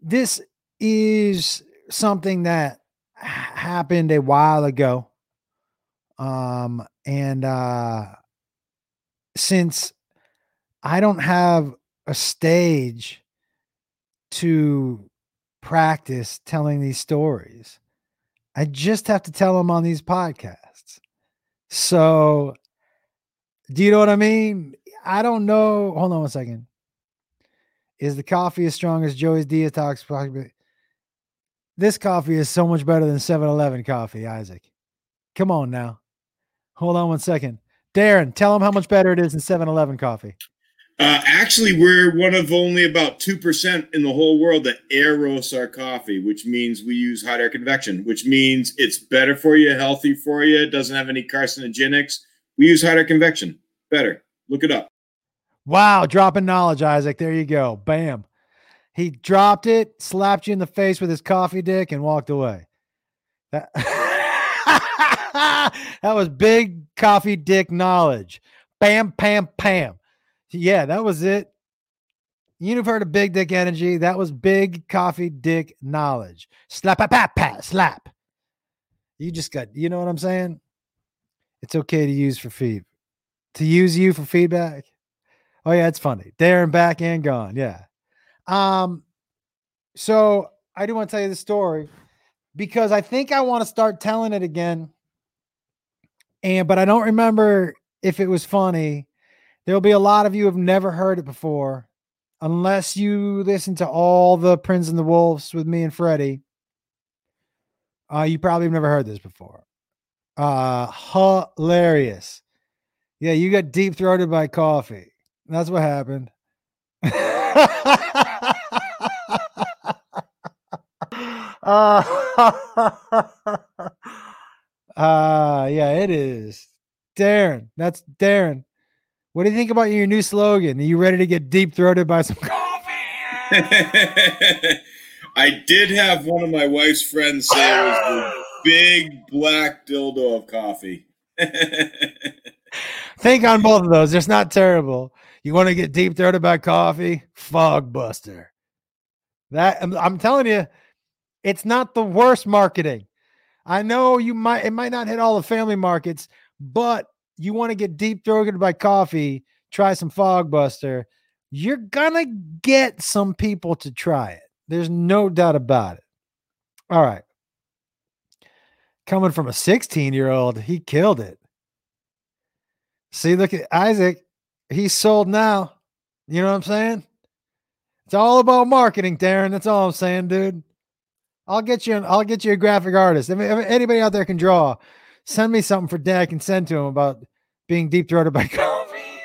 A: this is something that happened a while ago. Um, and uh, since I don't have a stage to practice telling these stories. I just have to tell them on these podcasts. So, do you know what I mean? I don't know. Hold on one second. Is the coffee as strong as Joey's Detox? This coffee is so much better than 7 Eleven coffee, Isaac. Come on now. Hold on one second. Darren, tell them how much better it is than 7 Eleven coffee.
F: Uh, actually, we're one of only about 2% in the whole world that air roasts our coffee, which means we use hot air convection, which means it's better for you, healthy for you, it doesn't have any carcinogenics. We use hot air convection. Better. Look it up.
A: Wow, dropping knowledge, Isaac. There you go. Bam. He dropped it, slapped you in the face with his coffee dick, and walked away. That, that was big coffee dick knowledge. Bam, pam, pam. Yeah, that was it. You've heard of big dick energy. That was big coffee dick knowledge. Slap, pat, pat, pat, slap. You just got, you know what I'm saying? It's okay to use for feed, to use you for feedback. Oh yeah, it's funny. Darren back and gone. Yeah. Um. So I do want to tell you the story because I think I want to start telling it again. And but I don't remember if it was funny. There'll be a lot of you have never heard it before, unless you listen to all the Prince and the Wolves with me and Freddie. Uh, you probably have never heard this before. Uh, hilarious. Yeah, you got deep throated by coffee. That's what happened. uh, uh, yeah, it is Darren. That's Darren. What do you think about your new slogan? Are you ready to get deep throated by some coffee?
F: I did have one of my wife's friends say it was the big black dildo of coffee.
A: Think on both of those. It's not terrible. You want to get deep throated by coffee? Fog Buster. That I'm, I'm telling you, it's not the worst marketing. I know you might it might not hit all the family markets, but you want to get deep throated by coffee, try some Fog Buster. You're gonna get some people to try it. There's no doubt about it. All right. Coming from a 16 year old, he killed it. See, look at Isaac. He's sold now. You know what I'm saying? It's all about marketing, Darren. That's all I'm saying, dude. I'll get you. An, I'll get you a graphic artist. If, if anybody out there can draw, send me something for Dan. and send to him about being deep throated by coffee,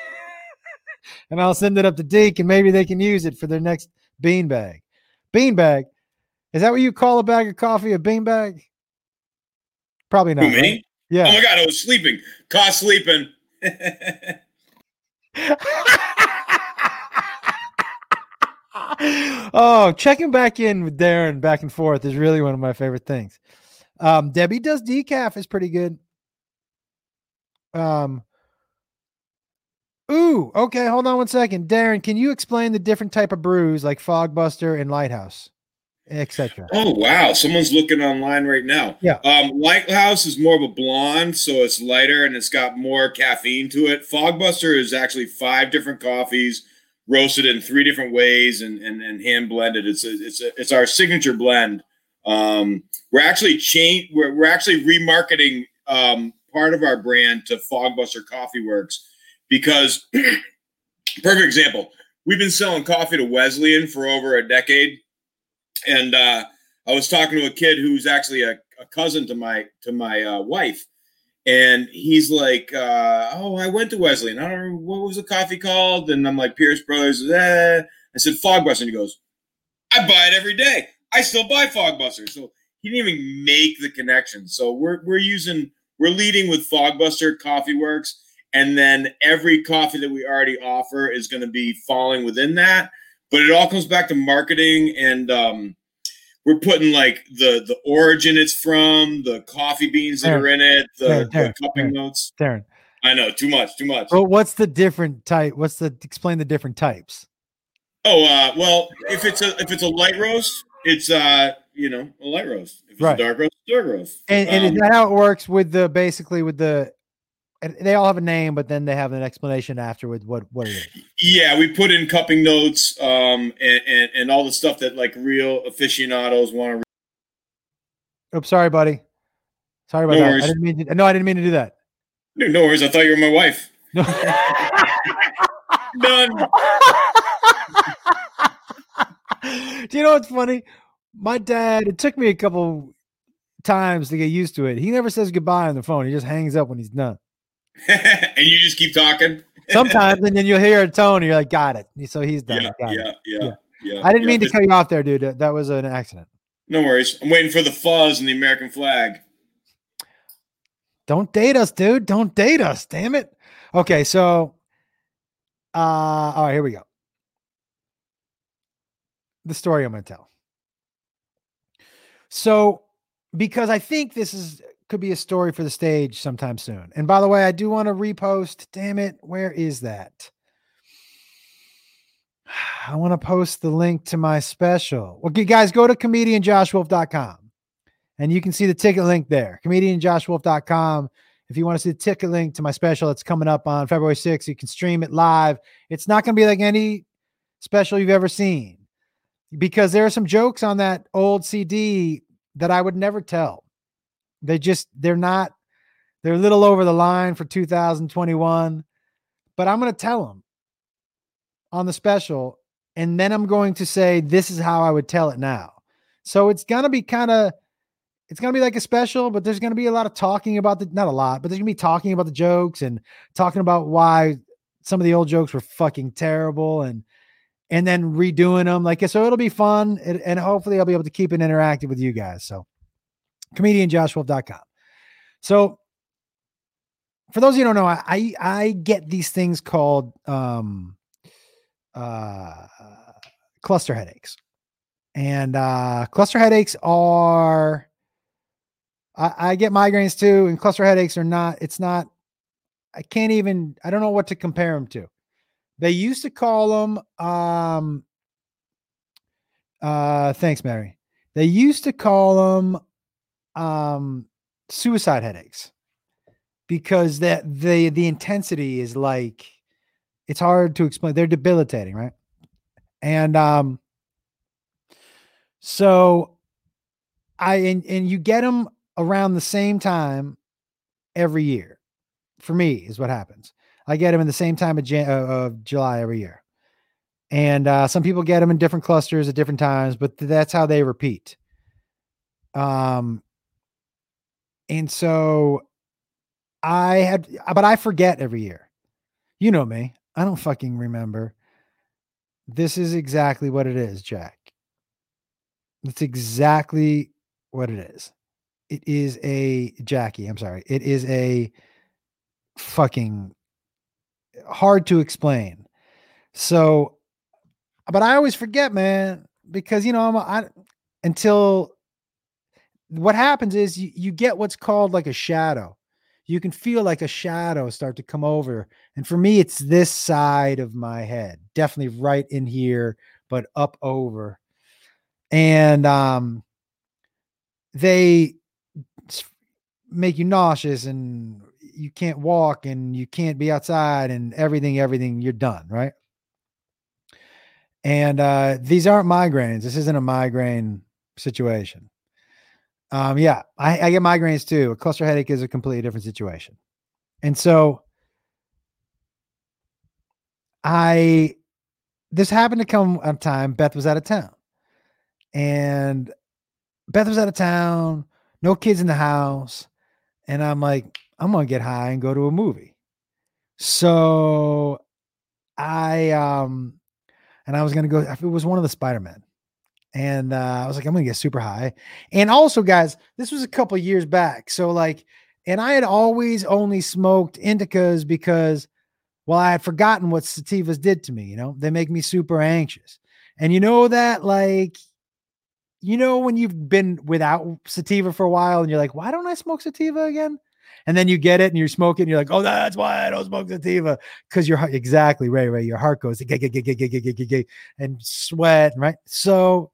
A: and I'll send it up to Deke, and maybe they can use it for their next beanbag. Beanbag, is that what you call a bag of coffee? A beanbag? Probably not.
F: Who, me?
A: right? Yeah.
F: Oh my god, I was sleeping. Caught sleeping.
A: oh, checking back in with Darren back and forth is really one of my favorite things. Um, Debbie does decaf is pretty good. Um, ooh, okay, hold on one second, Darren. Can you explain the different type of brews like Fogbuster and Lighthouse, etc.?
F: oh wow, someone's looking online right now.
A: Yeah.
F: Um, Lighthouse is more of a blonde, so it's lighter and it's got more caffeine to it. Fogbuster is actually five different coffees roasted in three different ways and and, and hand blended. It's a, it's a, it's our signature blend. Um, we're actually change we're, we're actually remarketing um, part of our brand to Fogbuster Coffee Works because perfect example. We've been selling coffee to Wesleyan for over a decade, and uh, I was talking to a kid who's actually a, a cousin to my to my uh, wife, and he's like, uh, "Oh, I went to Wesleyan. I don't know what was the coffee called." And I'm like, "Pierce Brothers." Eh. I said, "Fogbuster," and he goes, "I buy it every day. I still buy Fogbuster." So he didn't even make the connection. So we're we're using we're leading with Fogbuster Coffee Works, and then every coffee that we already offer is going to be falling within that. But it all comes back to marketing and. um we're putting like the the origin it's from, the coffee beans that are in it, the,
A: Darren,
F: the
A: Darren,
F: cupping
A: Darren.
F: notes.
A: Darren,
F: I know too much, too much.
A: well, what's the different type? What's the explain the different types?
F: Oh, uh, well, if it's a if it's a light roast, it's uh, you know, a light roast. If it's
A: Right.
F: a dark roast, dark roast.
A: And, and
F: Um,
A: is that how it works with the basically with the? They all have a name, but then they have an explanation afterwards. what what it is.
F: yeah, we put in cupping notes, um, and, and and all the stuff that like real aficionados want to.
A: Oops, sorry, buddy. Sorry about
F: No
A: that.
F: worries.
A: I didn't mean to. No, I didn't mean to do that.
F: No, no worries. I thought you were my wife.
A: No.
F: Done.
A: Do you know what's funny? My dad, it took me a couple times to get used to it. He never says goodbye on the phone. He just hangs up when he's done.
F: and you just keep talking.
A: Sometimes, and then you'll hear a tone, and you're like, "Got it." So he's done.
F: Yeah,
A: it.
F: yeah, yeah, yeah,
A: I didn't
F: yeah.
A: mean to cut you off there, dude. That- That was an accident.
F: No worries. I'm waiting for the fuzz and the American flag.
A: Don't date us, dude. Don't date us. Damn it. Okay, so uh all right, here we go. The story I'm gonna tell. So because I think this is could be a story for the stage sometime soon. And by the way, I do want to repost. Damn it, where is that? I want to post the link to my special. Okay, guys, go to comedianjoshwolf.com and you can see the ticket link there. Comedianjoshwolf.com. If you want to see the ticket link to my special that's coming up on February 6th, you can stream it live. It's not going to be like any special you've ever seen because there are some jokes on that old CD that I would never tell. They just, they're not, they're a little over the line for 2021, but I'm going to tell them on the special. And then I'm going to say, this is how I would tell it now. So it's going to be kind of, it's going to be like a special, but there's going to be a lot of talking about the, not a lot, but there's going to be talking about the jokes and talking about why some of the old jokes were fucking terrible and, and then redoing them. Like, so it'll be fun. And, and hopefully I'll be able to keep it interactive with you guys. So comedianjoshwolf.com. So for those of you who don't know, I I, I get these things called um, uh, cluster headaches, and uh, cluster headaches are. I, I get migraines too, and cluster headaches are not. It's not. I can't even. I don't know what to compare them to. They used to call them. Um, uh, thanks, Mary. They used to call them um, suicide headaches because that the the intensity is like it's hard to explain. They're debilitating, right? And um, so I and, and you get them around the same time every year. For me, is what happens. I get them in the same time of, Jan- uh, of July every year, and uh, some people get them in different clusters at different times, but that's how they repeat. Um, and so I had, but I forget every year. You know me. I don't fucking remember. This is exactly what it is, Jack. It's exactly what it is. It is a Jackie. I'm sorry. It is a fucking hard to explain. So, but I always forget, man, because you know I'm I until what happens is you, you get what's called like a shadow you can feel like a shadow start to come over. And for me, it's this side of my head, definitely right in here, but up over. And um, they make you nauseous and you can't walk and you can't be outside and everything, everything, you're done, right? And uh, these aren't migraines. This isn't a migraine situation. Um, yeah, I, I get migraines too. A cluster headache is a completely different situation. And so I this happened to come on time. Beth was out of town. And Beth was out of town, no kids in the house. And I'm like, I'm gonna get high and go to a movie. So I um and I was gonna go, it was one of the Spider-Man and uh, I was like, I'm gonna get super high. And also, guys, this was a couple years back, so like, and I had always only smoked indicas because, well, I had forgotten what sativas did to me. You know, they make me super anxious, and you know that, like, you know, when you've been without sativa for a while, and you're like, why don't I smoke sativa again? And then you get it and you're smoking, and you're like, oh, that's why I don't smoke sativa. Because your heart, exactly, right, right. Your heart goes and sweat, right? So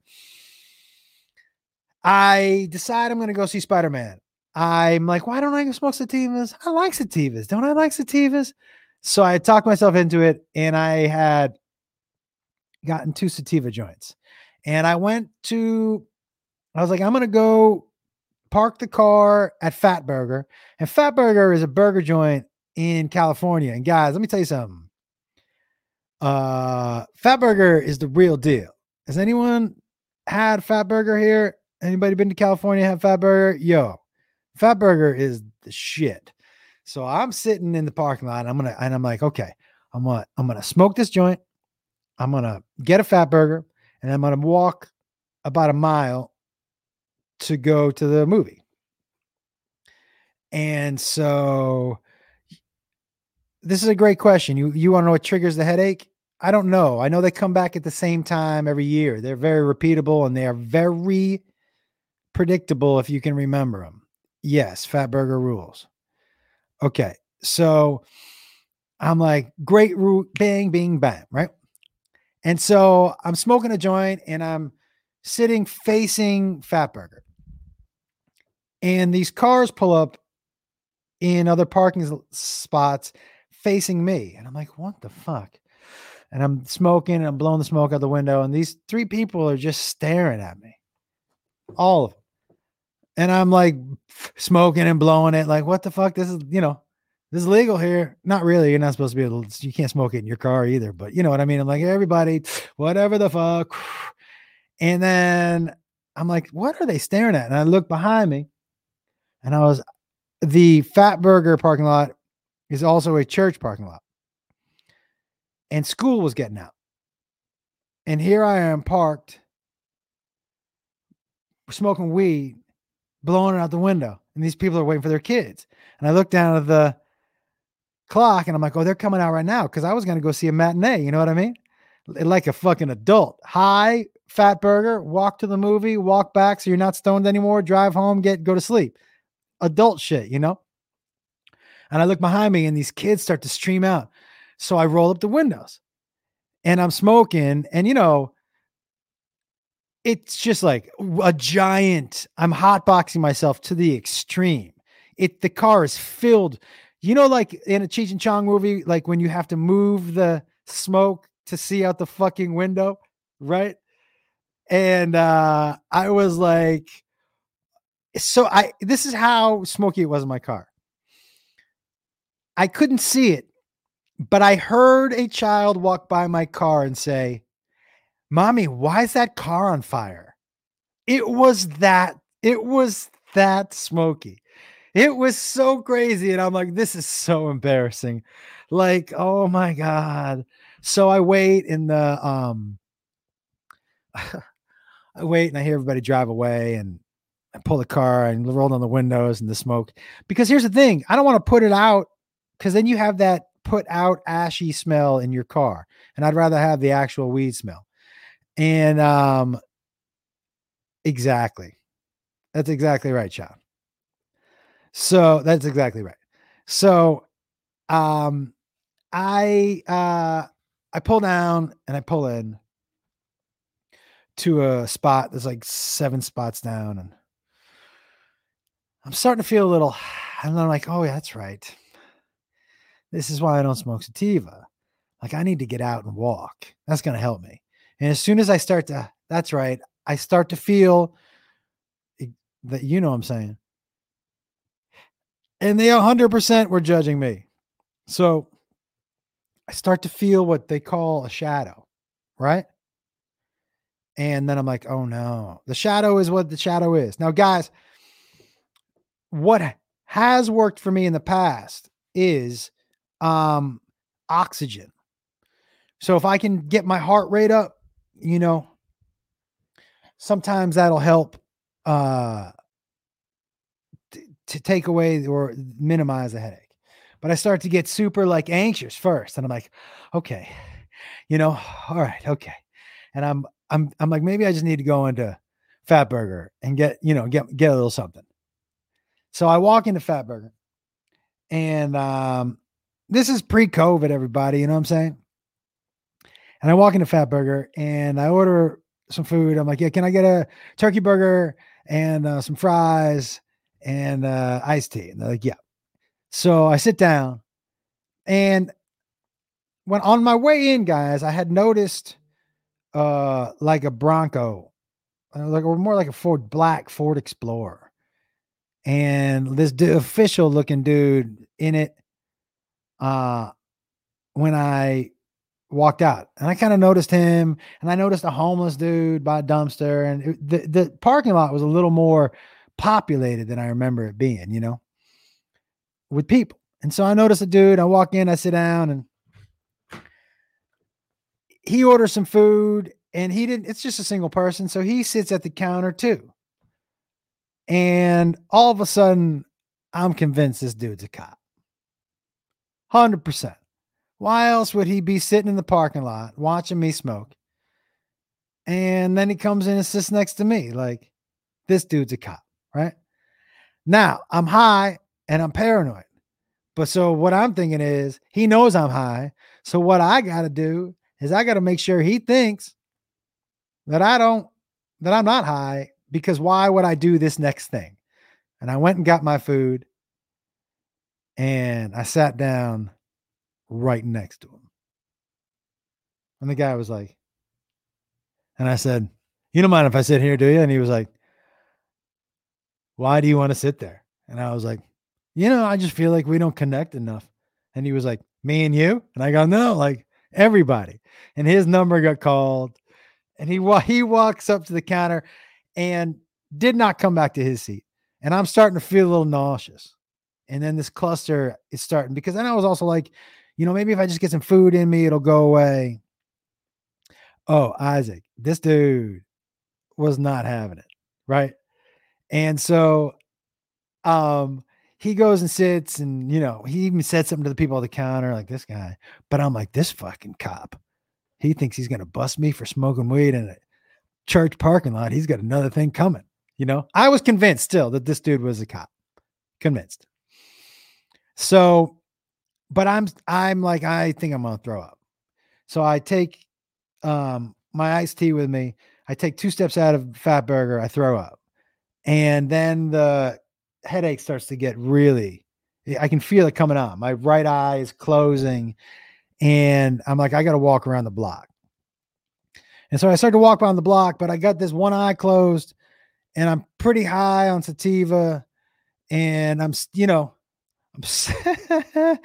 A: I decide I'm going to go see Spider Man. I'm like, why don't I smoke sativas? I like sativas. Don't I like sativas? So I talked myself into it and I had gotten two sativa joints. And I went to, I was like, I'm going to go park the car at Fat Burger. And Fat Burger is a burger joint in California. And guys, let me tell you something. Uh, Fat Burger is the real deal. Has anyone had Fat Burger here? Anybody been to California have Fat Burger? Yo, Fat Burger is the shit. So I'm sitting in the parking lot. I'm gonna and I'm like, okay, I'm gonna I'm gonna smoke this joint. I'm gonna get a Fat Burger, and I'm gonna walk about a mile to go to the movie. And so this is a great question. You you want to know what triggers the headache? I don't know. I know they come back at the same time every year. They're very repeatable and they are very predictable if you can remember them. Yes, Fat Burger rules. Okay, so I'm like, great root, bang, bing, bang, right? And so I'm smoking a joint and I'm sitting facing Fat Burger. And these cars pull up in other parking spots facing me. And I'm like, what the fuck? And I'm smoking and I'm blowing the smoke out the window. And these three people are just staring at me. All of them and I'm like smoking and blowing it. Like, what the fuck? This is, you know, this is legal here. Not really. You're not supposed to be able to, you can't smoke it in your car either, but you know what I mean? I'm like, everybody, whatever the fuck. And then I'm like, what are they staring at? And I look behind me and I was, the Fat Burger parking lot is also a church parking lot. And school was getting out. And here I am parked, smoking weed blowing it out the window. And these people are waiting for their kids. And I look down at the clock and I'm like, oh, they're coming out right now because I was going to go see a matinee. You know what I mean? Like a fucking adult. High, fat burger, walk to the movie, walk back so you're not stoned anymore, drive home, get go to sleep. Adult shit, you know? And I look behind me and these kids start to stream out. So I roll up the windows and I'm smoking. And, you know, it's just like a giant, I'm hotboxing myself to the extreme. It the car is filled, you know, like in a Cheech and Chong movie, like when you have to move the smoke to see out the fucking window, right? And uh I was like, so I this is how smoky it was in my car. I couldn't see it, but I heard a child walk by my car and say, Mommy, why is that car on fire? It was that, it was that smoky. It was so crazy. And I'm like, this is so embarrassing. Like, oh my God. So I wait in the um I wait and I hear everybody drive away and Pull the car and roll down the windows and the smoke. Because here's the thing, I don't want to put it out because then you have that put out ashy smell in your car. And I'd rather have the actual weed smell. And um exactly. That's exactly right, Sean. So that's exactly right. So um I uh I pull down and I pull in to a spot that's like seven spots down and I'm starting to feel a little and I'm like, oh yeah, that's right. This is why I don't smoke sativa. Like I need to get out and walk. That's gonna help me. And as soon as I start to, that's right, I start to feel that you know what I'm saying. And they 100% were judging me. So I start to feel what they call a shadow, right? And then I'm like, oh no, the shadow is what the shadow is. Now, guys, what has worked for me in the past is um oxygen. So if I can get my heart rate up, you know, sometimes that'll help uh t- to take away or minimize the headache. But I start to get super like anxious first and I'm like, okay, you know, all right, okay. And I'm I'm I'm like maybe I just need to go into Fatburger and get, you know, get get a little something. So I walk into Fatburger and um this is pre-COVID, everybody, you know what I'm saying? And I walk into Fatburger and I order some food. I'm like, yeah, can I get a turkey burger and uh, some fries and uh, iced tea? And they're like, yeah. So I sit down and when on my way in, guys, I had noticed uh like a Bronco, uh, like or more like a Ford black Ford Explorer. And this du- official looking dude in it uh when I walked out and I kind of noticed him and I noticed a homeless dude by a dumpster and it- the, the parking lot was a little more populated than I remember it being, you know, with people. And so I noticed a dude, I walk in, I sit down and he orders some food and he didn't, it's just a single person. So he sits at the counter too. And all of a sudden, I'm convinced this dude's a cop. 100%. Why else would he be sitting in the parking lot watching me smoke? And then he comes in and sits next to me. Like, this dude's a cop, right? Now, I'm high and I'm paranoid. But so what I'm thinking is he knows I'm high. So what I got to do is I got to make sure he thinks that I don't, that I'm not high because why would I do this next thing? And I went and got my food and I sat down right next to him. And the guy was like, and I said, You don't mind if I sit here, do you? And he was like, Why do you want to sit there? And I was like, You know, I just feel like we don't connect enough. And he was like, Me and you? And I go, No, like everybody. And his number got called. And he wa- he walks up to the counter and did not come back to his seat. And I'm starting to feel a little nauseous. And then this cluster is starting because then I was also like, you know, maybe if I just get some food in me, it'll go away. Oh, Isaac, this dude was not having it. Right. And so um he goes and sits and you know he even said something to the people at the counter like this guy but i'm like this fucking cop he thinks he's to bust me for smoking weed in a church parking lot he's got another thing coming you know i was convinced still that this dude was a cop convinced so but i'm i'm like i think i'm to throw up so i take um my iced tea with me i take two steps out of Fatburger i throw up and then the headache starts to get really I can feel it coming on. My right eye is closing and I'm like I got to walk around the block. And so I started to walk around the block, but I got this one eye closed and I'm pretty high on sativa and I'm you know I'm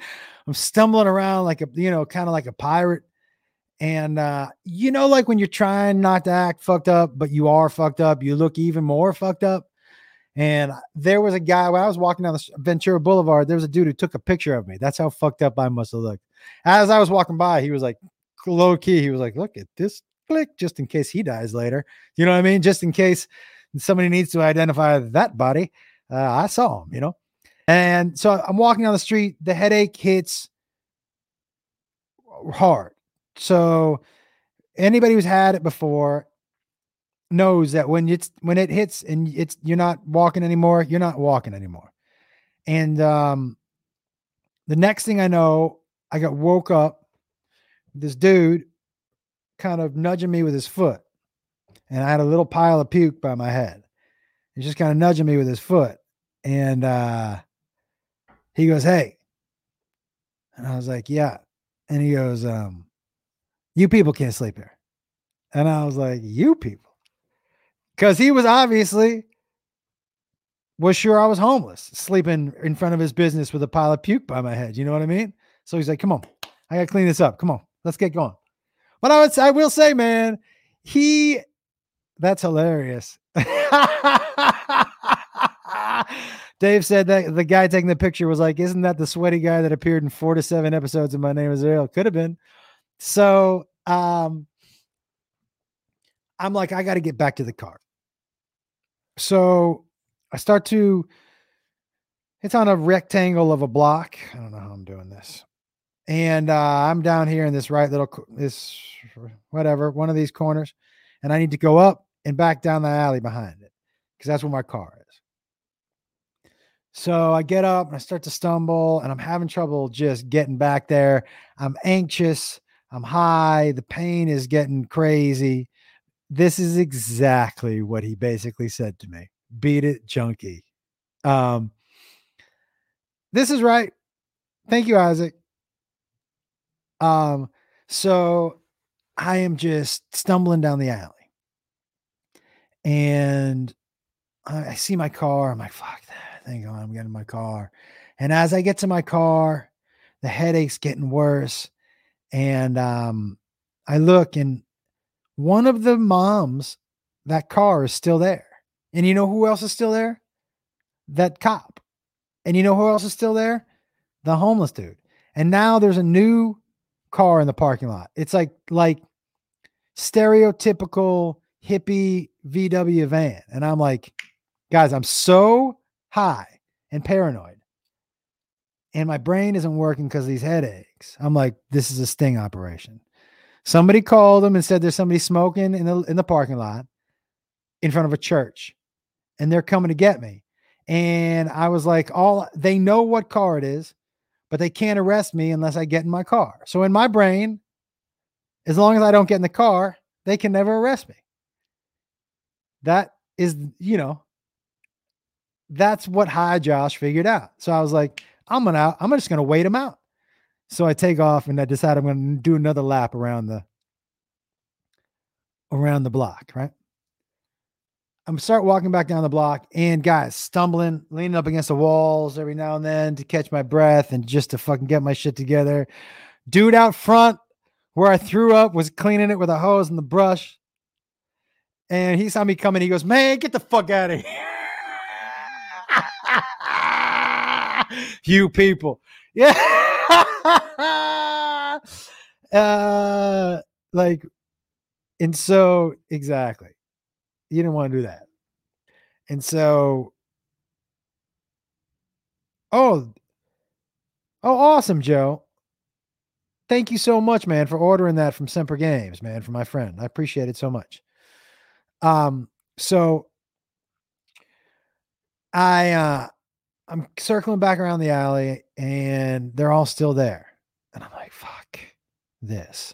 A: I'm stumbling around like a you know kind of like a pirate and uh you know like when you're trying not to act fucked up but you are fucked up you look even more fucked up and there was a guy when I was walking down the Ventura Boulevard, there was a dude who took a picture of me. That's how fucked up I must have looked. As I was walking by, he was like, low key, he was like, look at this click, just in case he dies later. You know what I mean? Just in case somebody needs to identify that body. Uh, I saw him, you know? And so I'm walking down the street, the headache hits hard. So anybody who's had it before knows that when it's when it hits and it's you're not walking anymore, you're not walking anymore. And um the next thing I know, I got woke up. This dude kind of nudging me with his foot. And I had a little pile of puke by my head. He's just kind of nudging me with his foot. And uh he goes, Hey. And I was like, Yeah. And he goes, um, you people can't sleep here. And I was like, You people because he was obviously was sure I was homeless, sleeping in front of his business with a pile of puke by my head. You know what I mean? So he's like, "Come on, I gotta clean this up. Come on, let's get going." But I would, I will say, man, he, that's hilarious. Dave said that the guy taking the picture was like, "Isn't that the sweaty guy that appeared in four to seven episodes of My Name Is Earl?" Could have been. So, um, I'm like, I got to get back to the car. So I start to, it's on a rectangle of a block. I don't know how I'm doing this. And uh, I'm down here in this right little, this, whatever, one of these corners. And I need to go up and back down the alley behind it because that's where my car is. So I get up and I start to stumble and I'm having trouble just getting back there. I'm anxious. I'm high. The pain is getting crazy this is exactly what he basically said to me. Beat it, junkie. Um, this is right. Thank you, Isaac. Um, so I am just stumbling down the alley and I, I see my car. I'm like, fuck that. Thank God I'm getting my car. And as I get to my car, the headache's getting worse. And um, I look and one of the moms, that car is still there. And you know who else is still there? That cop. And you know who else is still there? The homeless dude. And now there's a new car in the parking lot. It's like like stereotypical hippie VW van. And I'm like, guys, I'm so high and paranoid. And my brain isn't working because of these headaches. I'm like, this is a sting operation. Somebody called them and said there's somebody smoking in the in the parking lot in front of a church, and they're coming to get me. And I was like, all they know what car it is, but they can't arrest me unless I get in my car. So in my brain, as long as I don't get in the car, they can never arrest me. That is, you know, that's what High Josh figured out. So I was like, I'm gonna, I'm just gonna wait him out. So I take off and I decide I'm to do another lap around the around the block, right? I'm start walking back down the block and guys stumbling, leaning up against the walls every now and then to catch my breath and just to fucking get my shit together. Dude out front where I threw up was cleaning it with a hose and the brush. And he saw me coming. He goes, Man, get the fuck out of here. you people. Yeah. uh, like, and so exactly, you didn't want to do that, and so Oh, oh, awesome, Joe. Thank you so much, man, for ordering that from Semper Games, man, for my friend. I appreciate it so much. Um, so I uh I'm circling back around the alley and they're all still there. And I'm like, fuck this.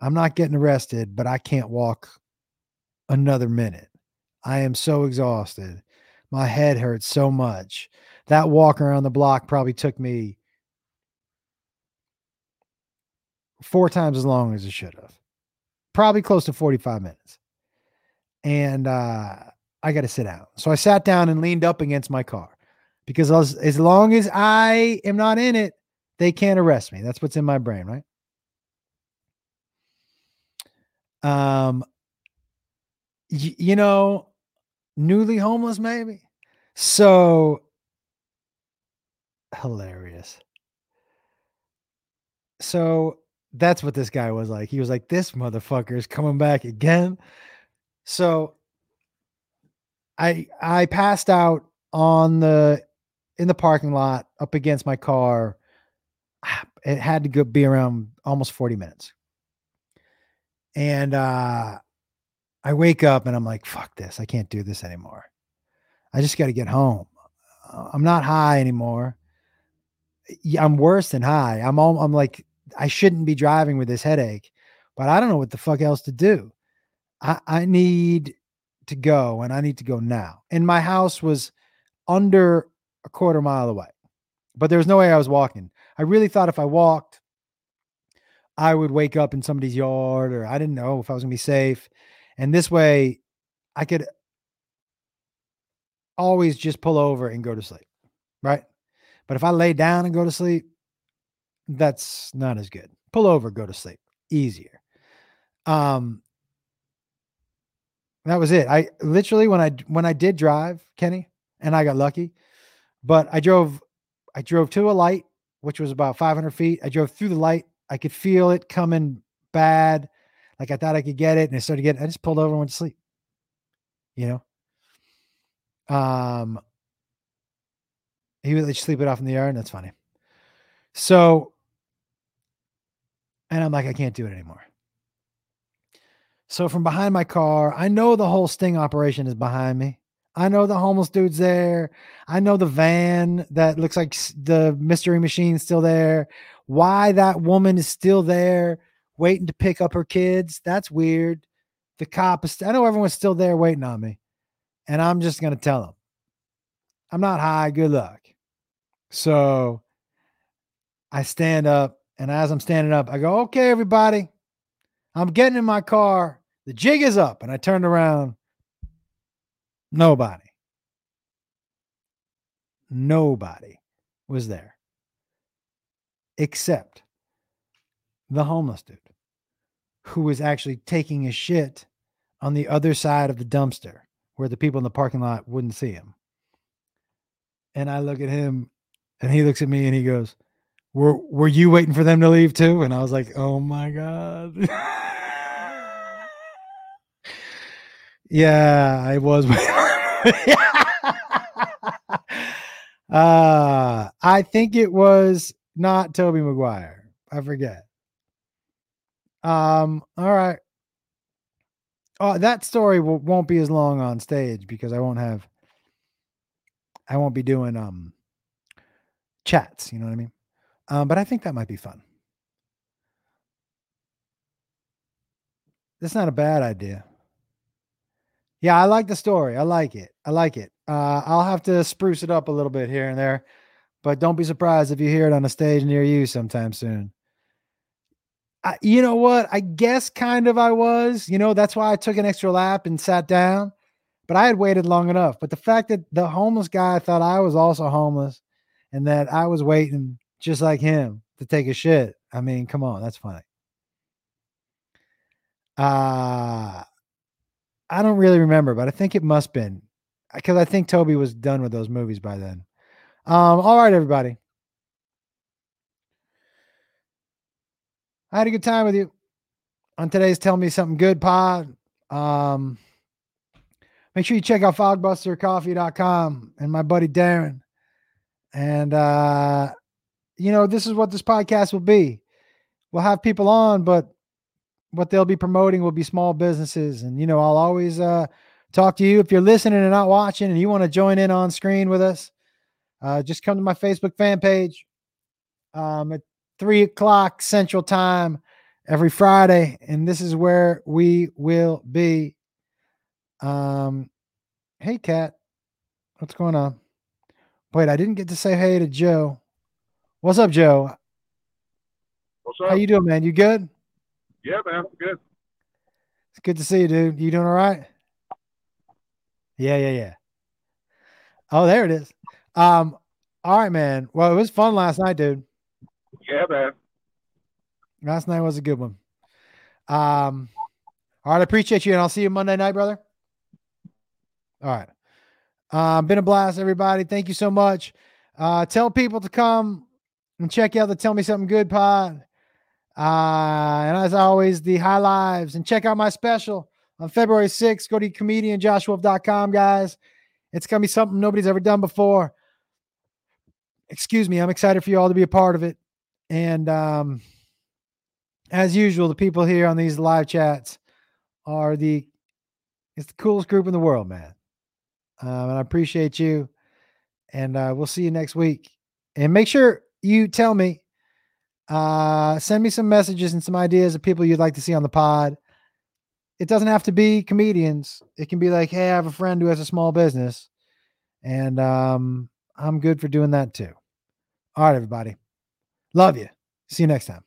A: I'm not getting arrested, but I can't walk another minute. I am so exhausted. My head hurts so much. That walk around the block probably took me four times as long as it should have. Probably close to 45 minutes. And uh, I got to sit down. So I sat down and leaned up against my car because as, as long as I am not in it, they can't arrest me. That's what's in my brain, right? Um, you know, newly homeless, maybe. So hilarious. So that's what this guy was like. He was like, this motherfucker is coming back again. So I I passed out on the in the parking lot up against my car. It had to be around almost 40 minutes. And uh I wake up and I'm like, fuck this. I can't do this anymore. I just got to get home. Uh, I'm not high anymore. I'm worse than high. I'm all, I'm like, I shouldn't be driving with this headache, but I don't know what the fuck else to do. I, I need to go and I need to go now. And my house was under a quarter mile away, but there was no way I was walking. I really thought if I walked, I would wake up in somebody's yard or I didn't know if I was going to be safe. And this way I could always just pull over and go to sleep. Right. But if I lay down and go to sleep, that's not as good. Pull over, go to sleep. Easier. Um, that was it. I literally when I when I did drive, Kenny, and I got lucky, but I drove I drove to a light, which was about 500 feet. I drove through the light. I could feel it coming bad. Like I thought I could get it, and I started getting. I just pulled over and went to sleep. You know. Um. He would you sleep it off in the yard, and that's funny. So, and I'm like, I can't do it anymore. So from behind my car, I know the whole sting operation is behind me. I know the homeless dude's there. I know the van that looks like the mystery machine's still there. Why that woman is still there waiting to pick up her kids, that's weird. The cop is, I know everyone's still there waiting on me. And I'm just going to tell them, I'm not high. Good luck. So I stand up. And as I'm standing up, I go, okay, everybody, I'm getting in my car. The jig is up. And I turned around. Nobody. Nobody was there except the homeless dude who was actually taking a shit on the other side of the dumpster where the people in the parking lot wouldn't see him. And I look at him and he looks at me and he goes, Were were you waiting for them to leave too? And I was like, Oh my God. yeah, I was uh I think it was not Tobey Maguire. I forget. Um, all right. Oh, that story will, won't be as long on stage because I won't have I won't be doing um chats, you know what I mean? Um, but I think that might be fun. That's not a bad idea. Yeah, I like the story. I like it. I like it. Uh, I'll have to spruce it up a little bit here and there, but don't be surprised if you hear it on a stage near you sometime soon. I, you know what? I guess kind of I was. You know, that's why I took an extra lap and sat down. But I had waited long enough. But the fact that the homeless guy thought I was also homeless and that I was waiting just like him to take a shit. I mean, come on, that's funny. Uh I don't really remember, but I think it must been because I think Tobey was done with those movies by then. Um, all right, everybody. I had a good time with you on today's Tell Me Something Good pod. Um, make sure you check out fogbustercoffee.com and my buddy Darren And uh, you know, this is what this podcast will be. We'll have people on, but what they'll be promoting will be small businesses. And you know, I'll always uh talk to you if you're listening and not watching and you want to join in on screen with us. Uh, just come to my Facebook fan page um, at three o'clock Central Time every Friday, and this is where we will be. Um, hey, Cat, what's going on? Wait, I didn't get to say hey to Joe. What's up, Joe?
G: What's up?
A: How you doing, man? You good?
G: yeah, man. I'm Good.
A: It's good to see you, dude. You doing all right? Yeah, yeah, yeah. Oh, there it is. Um, all right, man. Well, it was fun last night, dude.
G: Yeah, man.
A: Last night was a good one. Um, all right, I appreciate you, and I'll see you Monday night, brother. All right. Um, been a blast, everybody. Thank you so much. Uh, tell people to come and check out the Tell Me Something Good pod. Uh, and as always, the high lives and check out my special on February 6th. Go to comedianjoshwolf.com, guys. It's gonna be something nobody's ever done before. Excuse me, I'm excited for you all to be a part of it. And um, as usual, the people here on these live chats are the it's the coolest group in the world, man. Um, and I appreciate you. And uh, we'll see you next week. And make sure you tell me, uh, send me some messages and some ideas of people you'd like to see on the pod. It doesn't have to be comedians. It can be like, hey, I have a friend who has a small business, and um, I'm good for doing that too. All right, everybody. Love you. See you next time.